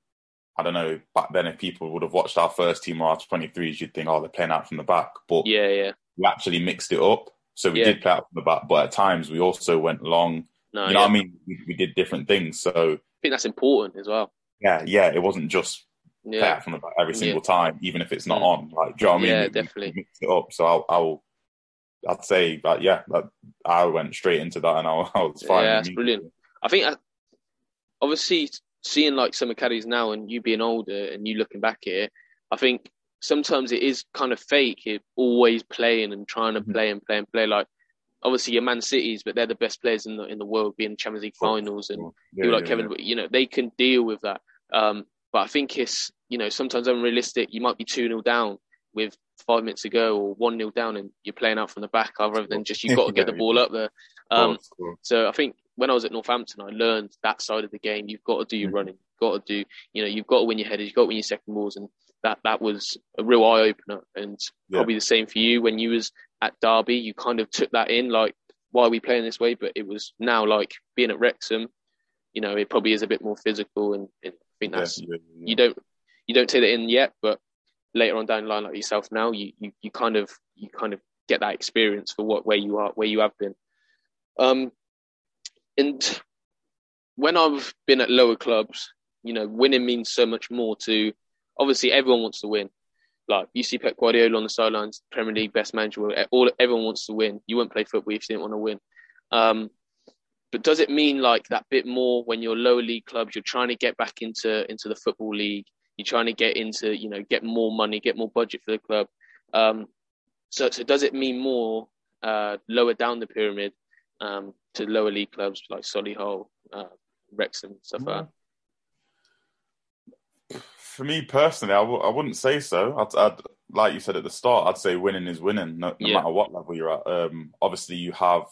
I don't know. Back then, if people would have watched our first team or our 23s, you'd think, oh, they're playing out from the back. But Yeah, yeah. we actually mixed it up. So we Yeah. did play out from the back, but at times we also went long. No, you know yeah. what I mean? We, we did different things. So I think that's important as well. yeah, yeah, it wasn't just play Yeah, out from the back every single time, even if it's not Mm. on. Like, do you know what I mean? Yeah, We- we definitely. mixed it up. So I'll, I'll I'd say that yeah, that I went straight into that and I, I was fine. Yeah, that's brilliant. I think, uh, obviously, seeing like some academies now and you being older and you looking back at it, I think sometimes it is kind of fake. It always playing and trying to Mhm. play and play and play. Like obviously your Man Cities, but they're the best players in the in the world, being Champions League finals and Yeah, people like yeah, Kevin. You know they can deal with that. Um, but I think it's you know sometimes unrealistic. You might be two 0 down with five minutes to go or one 0 down, and you're playing out from the back rather than just you've got to get the ball up there. Um, so I think when I was at Northampton, I learned that side of the game. You've got to do your Mhm. running. You've got to do, you know, you've got to win your headers. You've got to win your second balls, and that that was a real eye opener. And Yeah. probably the same for you when you was at Derby. You kind of took that in, like, why are we playing this way? But it was now like being at Wrexham. You know, it probably is a bit more physical, and, and I think that's yeah, yeah. you don't you don't take it in yet, but later on down the line, like yourself now, you, you, you kind of you kind of get that experience for what where you are where you have been. Um, and when I've been at lower clubs, you know, winning means so much more to. Obviously, everyone wants to win. Like you see Pep Guardiola on the sidelines, Premier League best manager. All everyone wants to win. You wouldn't play football if you didn't want to win. Um, but does it mean like that bit more when you're lower league clubs? You're trying to get back into into the football league. You're trying to get into you know get more money, get more budget for the club. Um, so so does it mean more uh, lower down the pyramid um, to lower league clubs like Solihull, uh, Wrexham, stuff like that? For me personally, I w- I wouldn't say so. I'd, I'd like you said at the start. I'd say winning is winning, no, no Yeah. matter what level you're at. Um, obviously, you have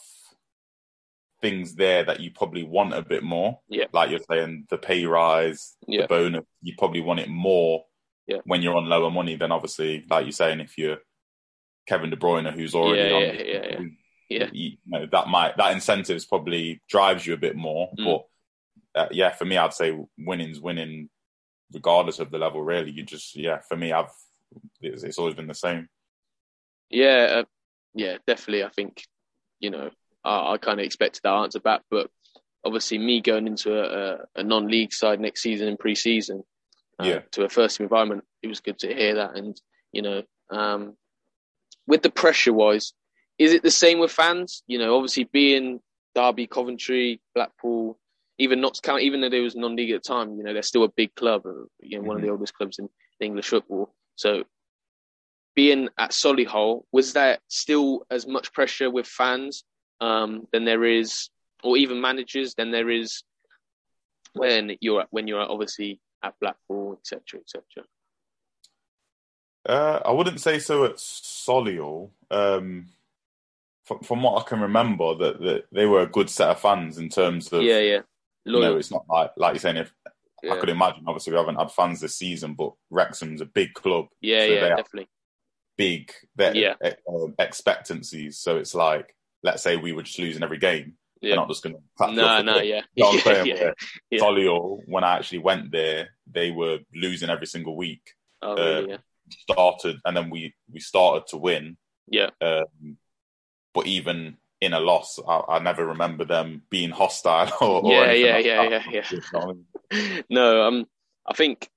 things there that you probably want a bit more. Yeah. like you're saying, the pay rise, Yeah. the bonus. You probably want it more Yeah. when you're on lower money than obviously, like you're saying, if you're Kevin De Bruyne, who's already Yeah, on, yeah, you know that might that incentives probably drives you a bit more. Mm. But uh, yeah, for me, I'd say winning's winning, regardless of the level. Really, you just yeah. For me, I've it's, it's always been the same. Yeah, uh, yeah, definitely. I think you know I, I kind of expected that answer back, but obviously me going into a, a, non-league side next season in pre-season, uh, Yeah. to a first team environment, it was good to hear that. And you know, um, with the pressure-wise, is it the same with fans? You know, obviously being Derby, Coventry, Blackpool, even Notts County, even though they was non-league at the time, you know, they're still a big club, uh, you know, one of the oldest clubs in English football. So being at Solihull, was there still as much pressure with fans um, than there is, or even managers than there is when you're at, when you're at, obviously at Blackpool, etc., etc. Uh, I wouldn't say so at Solihull. Um, from, from what I can remember, that, that they were a good set of fans in terms of Yeah, yeah, you know, it's not like like you're saying if I could imagine. Obviously, we haven't had fans this season, but Wrexham's a big club, yeah, so yeah, definitely. big Yeah. um, expectancies. So it's like, let's say we were just losing every game. They're Yeah. not just going to clap No, no, yeah, You know I'm yeah, saying? yeah. Yeah. Solihull, when I actually went there, they were losing every single week. Oh, really? Yeah, Started, and then we we started to win. yeah, Um, but even in a loss, I, I never remember them being hostile or, or Yeah, anything yeah, like yeah, that. yeah, yeah. You know what I mean? no, um, I think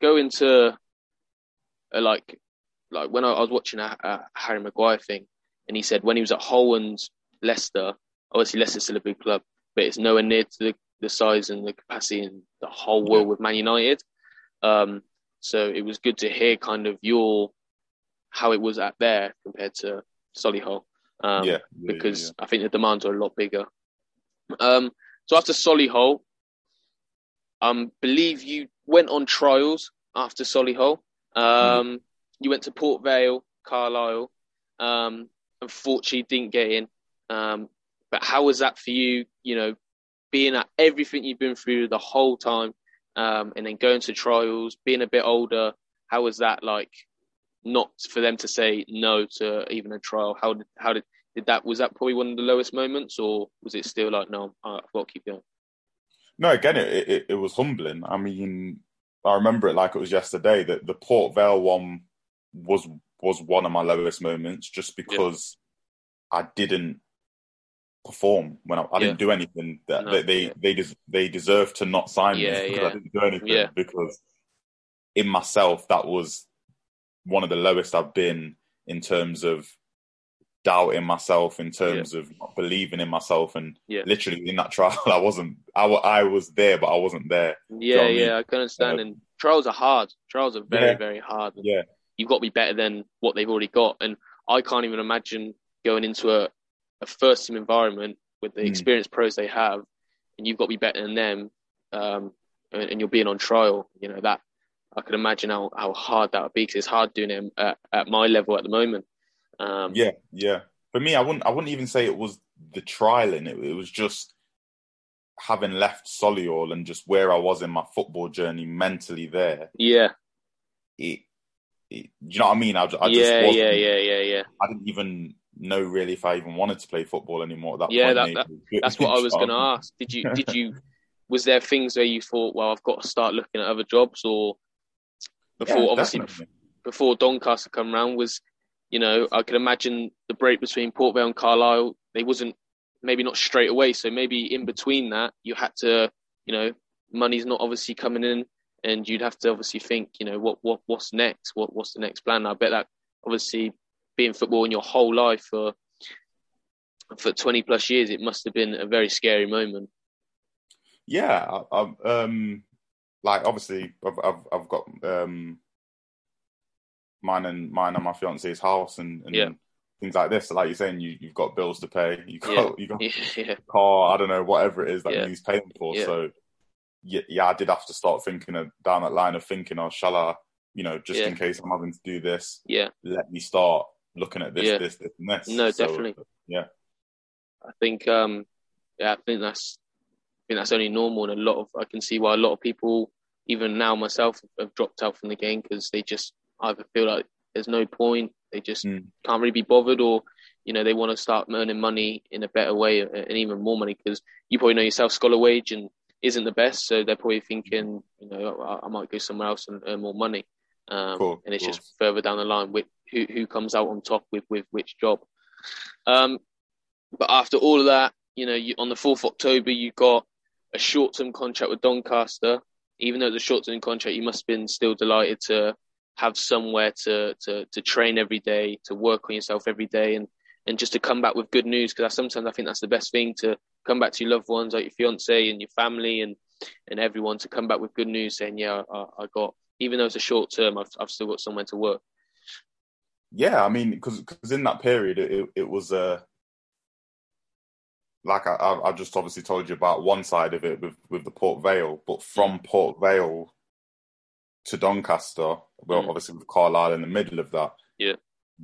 going to uh, like like when I, I was watching a, a Harry Maguire thing, and he said when he was at Hull and Leicester, obviously Leicester's still a big club, but it's nowhere near to the, the size and the capacity in the whole world Yeah. with Man United. Um, so it was good to hear kind of your how it was at there compared to Solihull. Um, yeah, yeah, because yeah, I think the demands are a lot bigger. Um, so after Solihull, um, believe you went on trials after Solihull. Um, You went to Port Vale, Carlisle. Um, unfortunately, didn't get in. Um, but how was that for you? You know, being at everything you've been through the whole time, um, and then going to trials, being a bit older, how was that like? Not for them to say no to even a trial. How did how did did that was that probably one of the lowest moments, or was it still like no, I've got to keep going? No, again, it, it, it was humbling. I mean, I remember it like it was yesterday that the Port Vale one was was one of my lowest moments, just because yeah. I didn't perform when I, I yeah. didn't do anything that no, they they yeah. they, des- they deserve to not sign me because I didn't do anything because in myself that was one of the lowest I've been in terms of doubting myself, in terms yeah. of not believing in myself, and yeah. literally in that trial, I wasn't. I, I was there, but I wasn't there. Yeah, yeah, I, mean? I, can understand. Uh, and trials are hard. Trials are very, yeah. very hard. Yeah, you've got to be better than what they've already got, and I can't even imagine going into a, a first team environment with the mm. experienced pros they have, and you've got to be better than them, um, and, and you're being on trial. You know that I can imagine how, how hard that would be because it's hard doing it at, at my level at the moment. Um, yeah, yeah. For me, I wouldn't I wouldn't even say it was the trialing. It, it was just having left Solihull and just where I was in my football journey mentally there. Yeah. It, it you know what I mean? I, I yeah, just yeah, yeah, yeah, yeah. I didn't even know really if I even wanted to play football anymore at that yeah, point. That, that, that's what I was going to ask. Did you did you was there things where you thought, well, I've got to start looking at other jobs, or before yeah, obviously definitely. before Doncaster come around was, you know, I could imagine the break between Port Vale and Carlisle. They wasn't maybe not straight away, so maybe in between that you had to, you know, money's not obviously coming in, and you'd have to obviously think, you know, what what what's next? What what's the next plan? I bet that obviously being football in your whole life for for 20 plus years, it must have been a very scary moment. Yeah, I, I, um, like obviously I've I've, I've got um, mine and mine and my fiance's house and, and yeah. things like this. So like you're saying, you you've got bills to pay. You got yeah. you got yeah. car. I don't know whatever it is that he's paying for. So yeah, yeah, I did have to start thinking of, down that line of thinking, oh, shall I, you know, just in case I'm having to do this, yeah, let me start looking at this, this, this, and this. No, so, definitely. Yeah, I think um, yeah, I think that's I think that's only normal, and a lot of I can see why a lot of people, even now myself, have dropped out from the game because they just either feel like there's no point, they just mm. can't really be bothered, or you know they want to start earning money in a better way and even more money because you probably know yourself, scholar wage and isn't the best, so they're probably thinking, you know, I, I might go somewhere else and earn more money, um, cool, and it's cool. just further down the line with who who comes out on top with with which job. Um, but after all of that, you know, you, on the fourth October, you got a short term contract with Doncaster. Even though it's a short term contract, you must have been still delighted to have somewhere to, to, to train every day, to work on yourself every day, and, and just to come back with good news. Because sometimes I think that's the best thing to come back to your loved ones, like your fiance and your family, and and everyone to come back with good news, saying, "Yeah, I, I got." Even though it's a short term, I've I've still got somewhere to work. Yeah, I mean, because in that period, it, it was a uh, like I, I just obviously told you about one side of it with, with the Port Vale, but from mm. Port Vale to Doncaster, well, mm. obviously with Carlisle in the middle of that, yeah,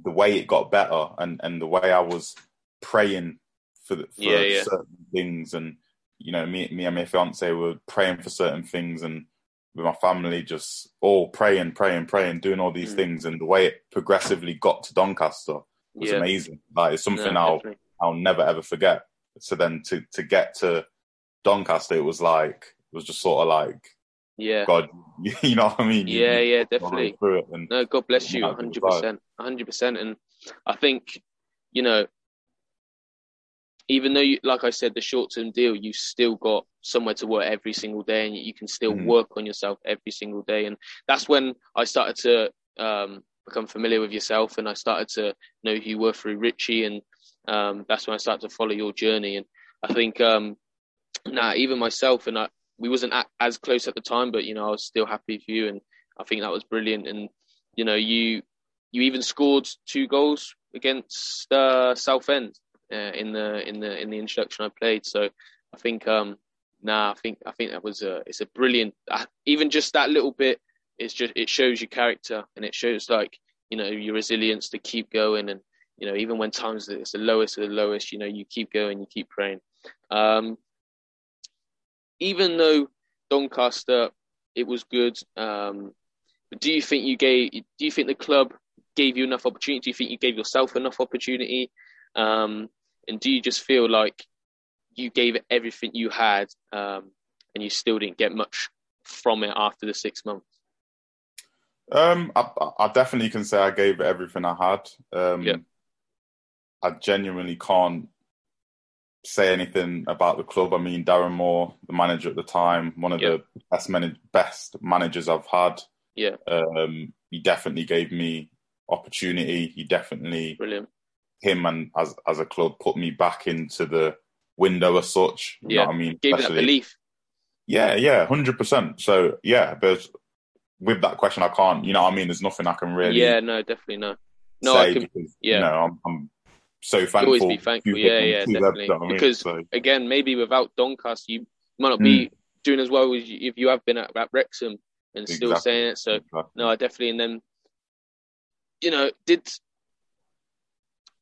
the way it got better and, and the way I was praying for, the, for yeah, yeah. certain things, and you know, me, me and my fiance were praying for certain things, and with my family, just all praying, praying, praying, doing all these mm. things, and the way it progressively got to Doncaster was yeah. amazing. Like it's something no, I'll definitely. I'll never ever forget so then to to get to Doncaster, it was like it was just sort of like yeah, God, you know what I mean? Yeah, you, yeah, definitely. And, no, God bless you, hundred percent, hundred percent. And I think you know, even though you, like I said, the short term deal, you still got somewhere to work every single day, and you can still mm. work on yourself every single day. And that's when I started to um, become familiar with yourself, and I started to know who you were through Richie and um, that's when I started to follow your journey. And I think um, now nah, even myself and I, we wasn't at, as close at the time, but you know I was still happy for you, and I think that was brilliant. And you know you you even scored two goals against uh, Southend uh, in the in the in the introduction I played. So I think um, nah, I think I think that was a it's a brilliant. Uh, even just that little bit, it's just it shows your character and it shows like you know your resilience to keep going and you know, even when times it's the lowest of the lowest, you know, you keep going, you keep praying. Um, even though Doncaster, it was good. Um, do you think you gave? Do you think the club gave you enough opportunity? Do you think you gave yourself enough opportunity? Um, and do you just feel like you gave it everything you had, um, and you still didn't get much from it after the six months? Um, I, I, definitely can say I gave everything I had. Um, yeah. I genuinely can't say anything about the club. I mean, Darren Moore, the manager at the time, one of yeah. the best, best managers I've had. Yeah. Um, he definitely gave me opportunity. He definitely, Brilliant. him and as as a club, put me back into the window as such. You yeah. I mean? Gave that belief. Yeah, yeah, hundred percent. So yeah, but with that question, I can't. You know, I mean, there's nothing I can really. Yeah, no, definitely no. No, I can. Because, yeah, you know, I'm, I'm so thankful. always be thankful. Yeah, yeah, definitely. Because so. again, maybe without Doncaster, you might not be mm. doing as well as you, if you have been at, at Wrexham and exactly. still saying it. So exactly. no, I definitely. And then, you know, did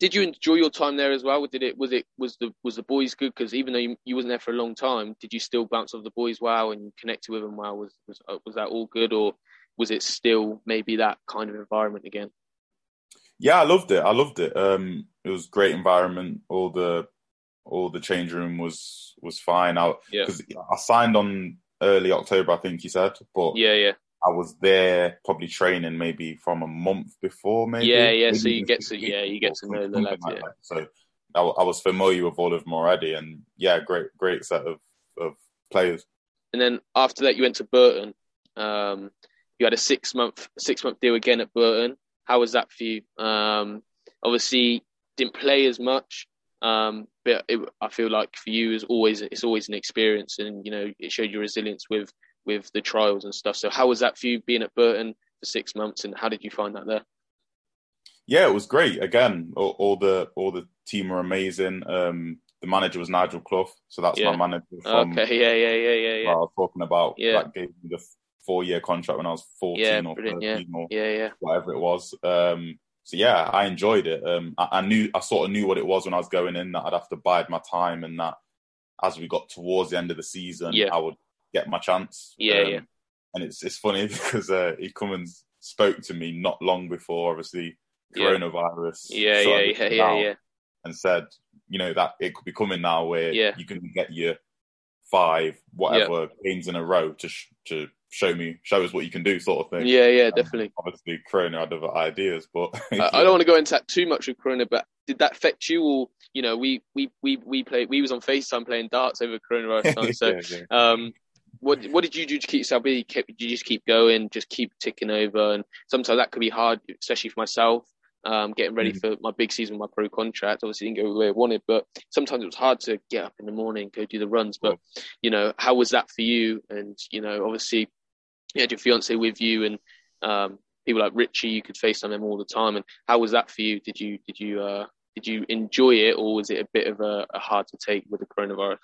did you enjoy your time there as well? Did it was it was the was the boys good? Because even though you, you wasn't there for a long time, did you still bounce off the boys well and connected with them well? Was was uh, was that all good, or was it still maybe that kind of environment again? Yeah, I loved it. I loved it. Um, it was great environment. All the all the change room was was fine. I because yeah. I signed on early October, I think you said, but yeah, yeah. I was there probably training maybe from a month before, maybe. Yeah, yeah. Maybe so you get to yeah, you get to know the lads. Like yeah. So I, I, was familiar with all of them already, and yeah, great, great set of of players. And then after that, you went to Burton. Um, you had a six month six month deal again at Burton. How was that for you? Um, obviously, didn't play as much, um, but it, I feel like for you is always it's always an experience, and you know it showed your resilience with with the trials and stuff. So how was that for you being at Burton for six months, and how did you find that there? Yeah, it was great. Again, all, all the all the team were amazing. Um, the manager was Nigel Clough, so that's yeah. my manager. From, okay, yeah, yeah, yeah, yeah, yeah. I was talking about yeah. that gave me the four year contract when I was fourteen yeah, or thirteen yeah. or yeah, yeah, whatever it was. Um, so yeah, I enjoyed it. Um, I, I, knew I sort of knew what it was when I was going in that I'd have to bide my time, and that as we got towards the end of the season, yeah. I would get my chance. Yeah, um, yeah and it's it's funny because uh, he come and spoke to me not long before, obviously coronavirus. Yeah, yeah, yeah, yeah, yeah, and said, you know, that it could be coming now where yeah. you can get your five whatever games in a row to sh- to show me show us what you can do, sort of thing. Yeah, yeah, definitely. obviously, Corona had other ideas, but I, I don't want to go into that too much with Corona. But did that affect you? Or you know, we we we we played. We was on Facetime playing darts over coronavirus time. So, yeah, um, what what did you do to keep yourself busy? Did you just keep going, just keep ticking over? And sometimes that could be hard, especially for myself. Um, getting ready mm. for my big season, my pro contract. Obviously, didn't go the way I wanted, but sometimes it was hard to get up in the morning, go do the runs. But you know, how was that for you? And you know, obviously, you had your fiance with you, and um, people like Richie, you could face on them all the time. And how was that for you? Did you did you uh, did you enjoy it, or was it a bit of a, a hard to take with the coronavirus?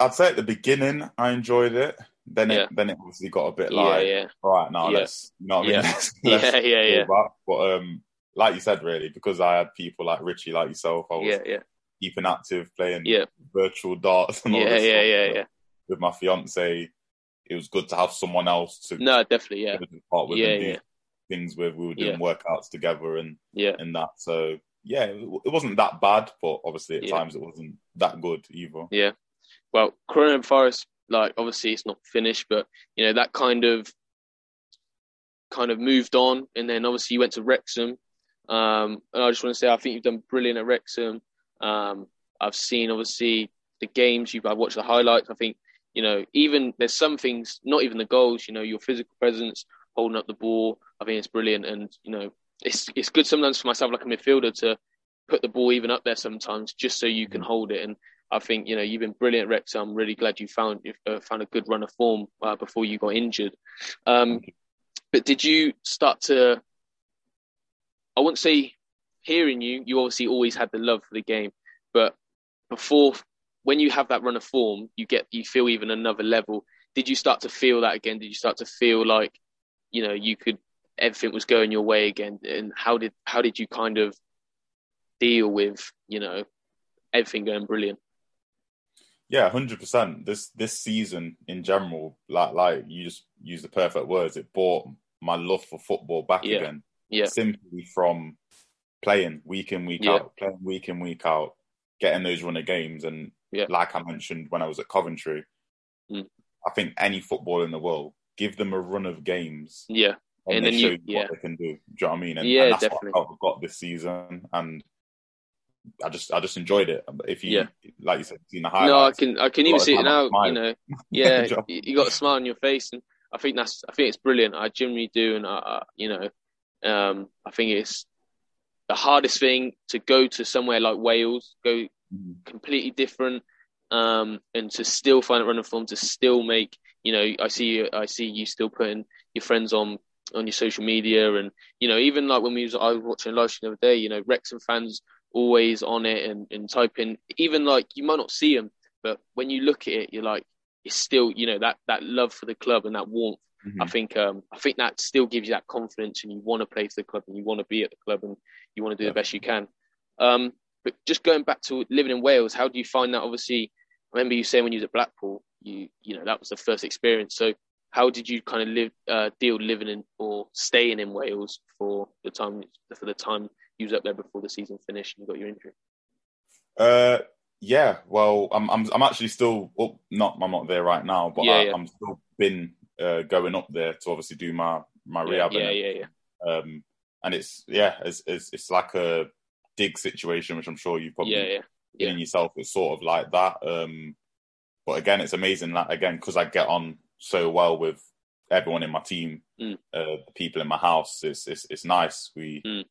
I'd say at the beginning I enjoyed it. Then it yeah. then it obviously got a bit like, yeah, yeah. all right, now let's you know what I mean. Yeah, let's, yeah, yeah. yeah. But um, like you said, really, because I had people like Richie, like yourself, I was yeah, yeah. keeping active, playing yeah. virtual darts and all yeah, this. Yeah, stuff. yeah, yeah. With my fiance, it was good to have someone else to no, definitely, yeah, part with yeah, and yeah. things with. We were doing Yeah. workouts together and yeah. and that. So yeah, it wasn't that bad, but obviously at Yeah. times it wasn't that good either. Yeah. Well, coronavirus, like obviously it's not finished, but you know that kind of kind of moved on, and then obviously you went to Wrexham. Um, and I just want to say I think you've done brilliant at Wrexham. Um, I've seen obviously the games you've I've watched the highlights. I think you know even there's some things, not even the goals. You know your physical presence, holding up the ball. I think it's brilliant, and you know it's it's good sometimes for myself like a midfielder to put the ball even up there sometimes just so you can hold it and I think you know you've been brilliant, Rex. I'm really glad you found you uh, found a good run of form uh, before you got injured. Um, but did you start to? I wouldn't say hearing you. You obviously always had the love for the game, but before when you have that run of form, you get you feel even another level. Did you start to feel that again? Did you start to feel like you know you could everything was going your way again? And how did how did you kind of deal with you know everything going brilliant? Yeah, hundred percent. This this season in general, like like you just use the perfect words. It brought my love for football back Yeah. again. Yeah. Simply from playing week in week Yeah. out, playing week in week out, getting those run of games, and Yeah. like I mentioned when I was at Coventry, Mm. I think any football in the world give them a run of games Yeah, and, And they then show you- yeah. what they can do. Do you know what I mean? And, Yeah, and that's definitely. what I've got this season, and I just I just enjoyed it. If you Yeah. like you said, seen the highlights. no, I can I can even see it now. You know, yeah, you you got a smile on your face, and I think that's I think it's brilliant. I genuinely do, and I, I you know, um, I think it's the hardest thing to go to somewhere like Wales, go Mhm. completely different, um, and to still find it running form, to still make you know, I see you, I see you still putting your friends on on your social media, and you know, even like when we was I was watching a live stream the other day, you know, Wrexham fans always on it and and typing, even like you might not see them, but when you look at it, you're like, it's still you know that that love for the club and that warmth. I Mhm. think um, I think that still gives you that confidence, and you want to play for the club, and you want to be at the club, and you want to do the best you can. Um, but just going back to living in Wales, how do you find that? Obviously, I remember you saying when you was at Blackpool, you you know that was the first experience. So how did you kind of live uh, deal living in or staying in Wales for the time for the time you was up there before the season finished and you got your injury? Uh, yeah. Well, I'm I'm I'm actually still up. Not I'm not there right now, but Yeah, I, yeah. I'm still been uh, going up there to obviously do my my rehab. yeah, and yeah, yeah, Um, and it's yeah, it's, it's it's like a dig situation, which I'm sure you've probably yeah, yeah, been yeah. in yourself. It's sort of like that. Um, but again, it's amazing that again because I get on so well with everyone in my team, Mm. uh, the people in my house. It's it's it's nice. We, Mm.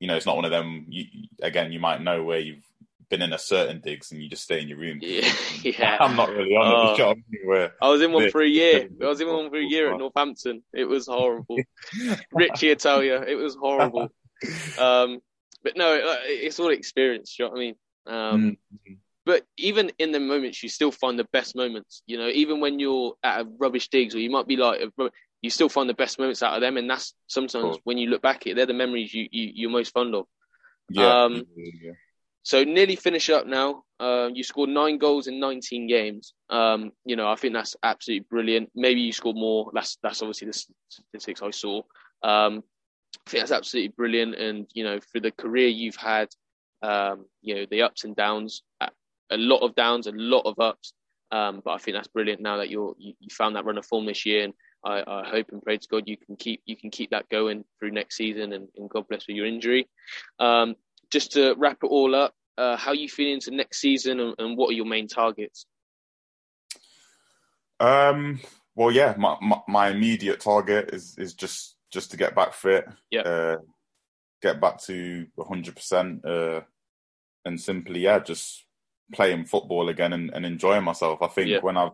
you know, it's not one of them. You, again, you might know where you've been in a certain digs and you just stay in your room. Yeah, yeah. I'm not really on Oh. it. You know what I mean? Where I was in one for a year. I was in one for a year at Northampton. It was horrible. Richie, I tell you, it was horrible. Um, but no, it's all experience. You know what I mean? Um, Mm. But even in the moments, you still find the best moments. You know, even when you're at a rubbish digs, or you might be like, you still find the best moments out of them, and that's sometimes Cool. when you look back at it, they're the memories you, you you're most fond of. yeah, um, yeah. So nearly finish up now. Uh, you scored nine goals in 19 games. Um, you know, I think that's absolutely brilliant. Maybe you scored more. That's that's obviously the statistics I saw. Um, I think that's absolutely brilliant. And you know, for the career you've had, um, you know, the ups and downs, a lot of downs, a lot of ups. Um, but I think that's brilliant now that you're you, you found that run of form this year, and I, I hope and pray to God you can keep you can keep that going through next season, and, and God bless with your injury. Um, just to wrap it all up, uh, how are you feeling into next season, and, and what are your main targets? Um. Well, yeah. My, my my immediate target is is just just to get back fit. Yeah. Uh, get back to 100. percent Uh, and simply, yeah, just playing football again and, and enjoying myself. I think Yeah. when I've,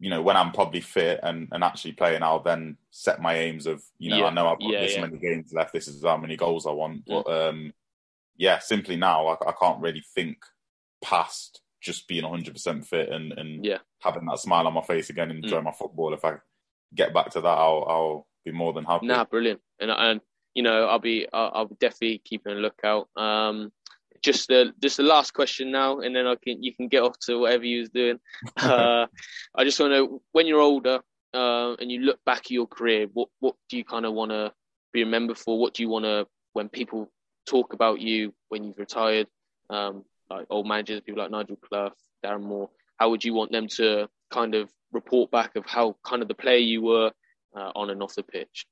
you know, when I'm probably fit and, and actually playing, I'll then set my aims of, you know, Yeah. I know I've got Yeah, this many games left. This is how many goals I want. Mm. But um, yeah, simply now I, I can't really think past just being 100% fit and, and Yeah. having that smile on my face again and Mm. enjoy my football. If I get back to that, I'll, I'll be more than happy. Nah, brilliant. And and you know, I'll be I'll, I'll be definitely keeping a lookout. Um, just the just the last question now, and then I can you can get off to whatever you was doing. Uh, I just want to know when you're older uh, and you look back at your career, what what do you kind of want to be remembered for? What do you want to when people talk about you when you've retired? Um, like old managers, people like Nigel Clough, Darren Moore. How would you want them to kind of report back of how kind of the player you were uh, on and off the pitch?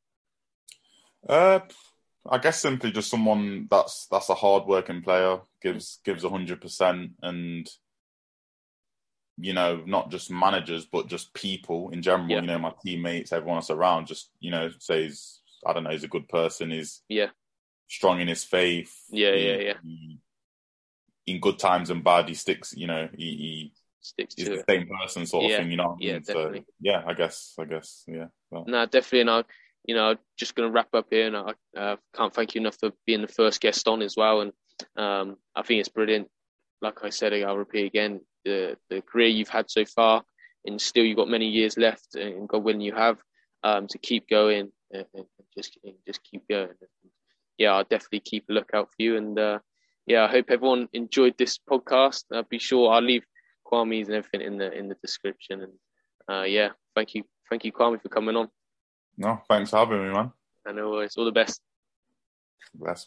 Uh, I guess simply just someone that's that's a hard working player, gives gives hundred percent, and you know, not just managers but just people in general. Yeah. You know, my teammates, everyone else around, just you know, says I don't know, he's a good person, he's Yeah. strong in his faith. Yeah, he- yeah, yeah. he- in good times and bad, he sticks. You know, he, he Sticks he's to the it. same person, sort of Yeah. thing. You know, Yeah, mean? definitely. So yeah, I guess, I guess, yeah. Well, No, definitely. And I, you know, just going to wrap up here, and I uh, can't thank you enough for being the first guest on as well. And um, I think it's brilliant. Like I said, I'll repeat again: the the career you've had so far, and still you've got many years left, and God willing, you have um, to keep going and, and just and just keep going. Yeah, I'll definitely keep a lookout for you, and uh, yeah, I hope everyone enjoyed this podcast. Uh, be sure I'll leave Kwame's and everything in the in the description. And uh, yeah, thank you, thank you, Kwame, for coming on. No, thanks for having me, man. I know it's all the best. Bless.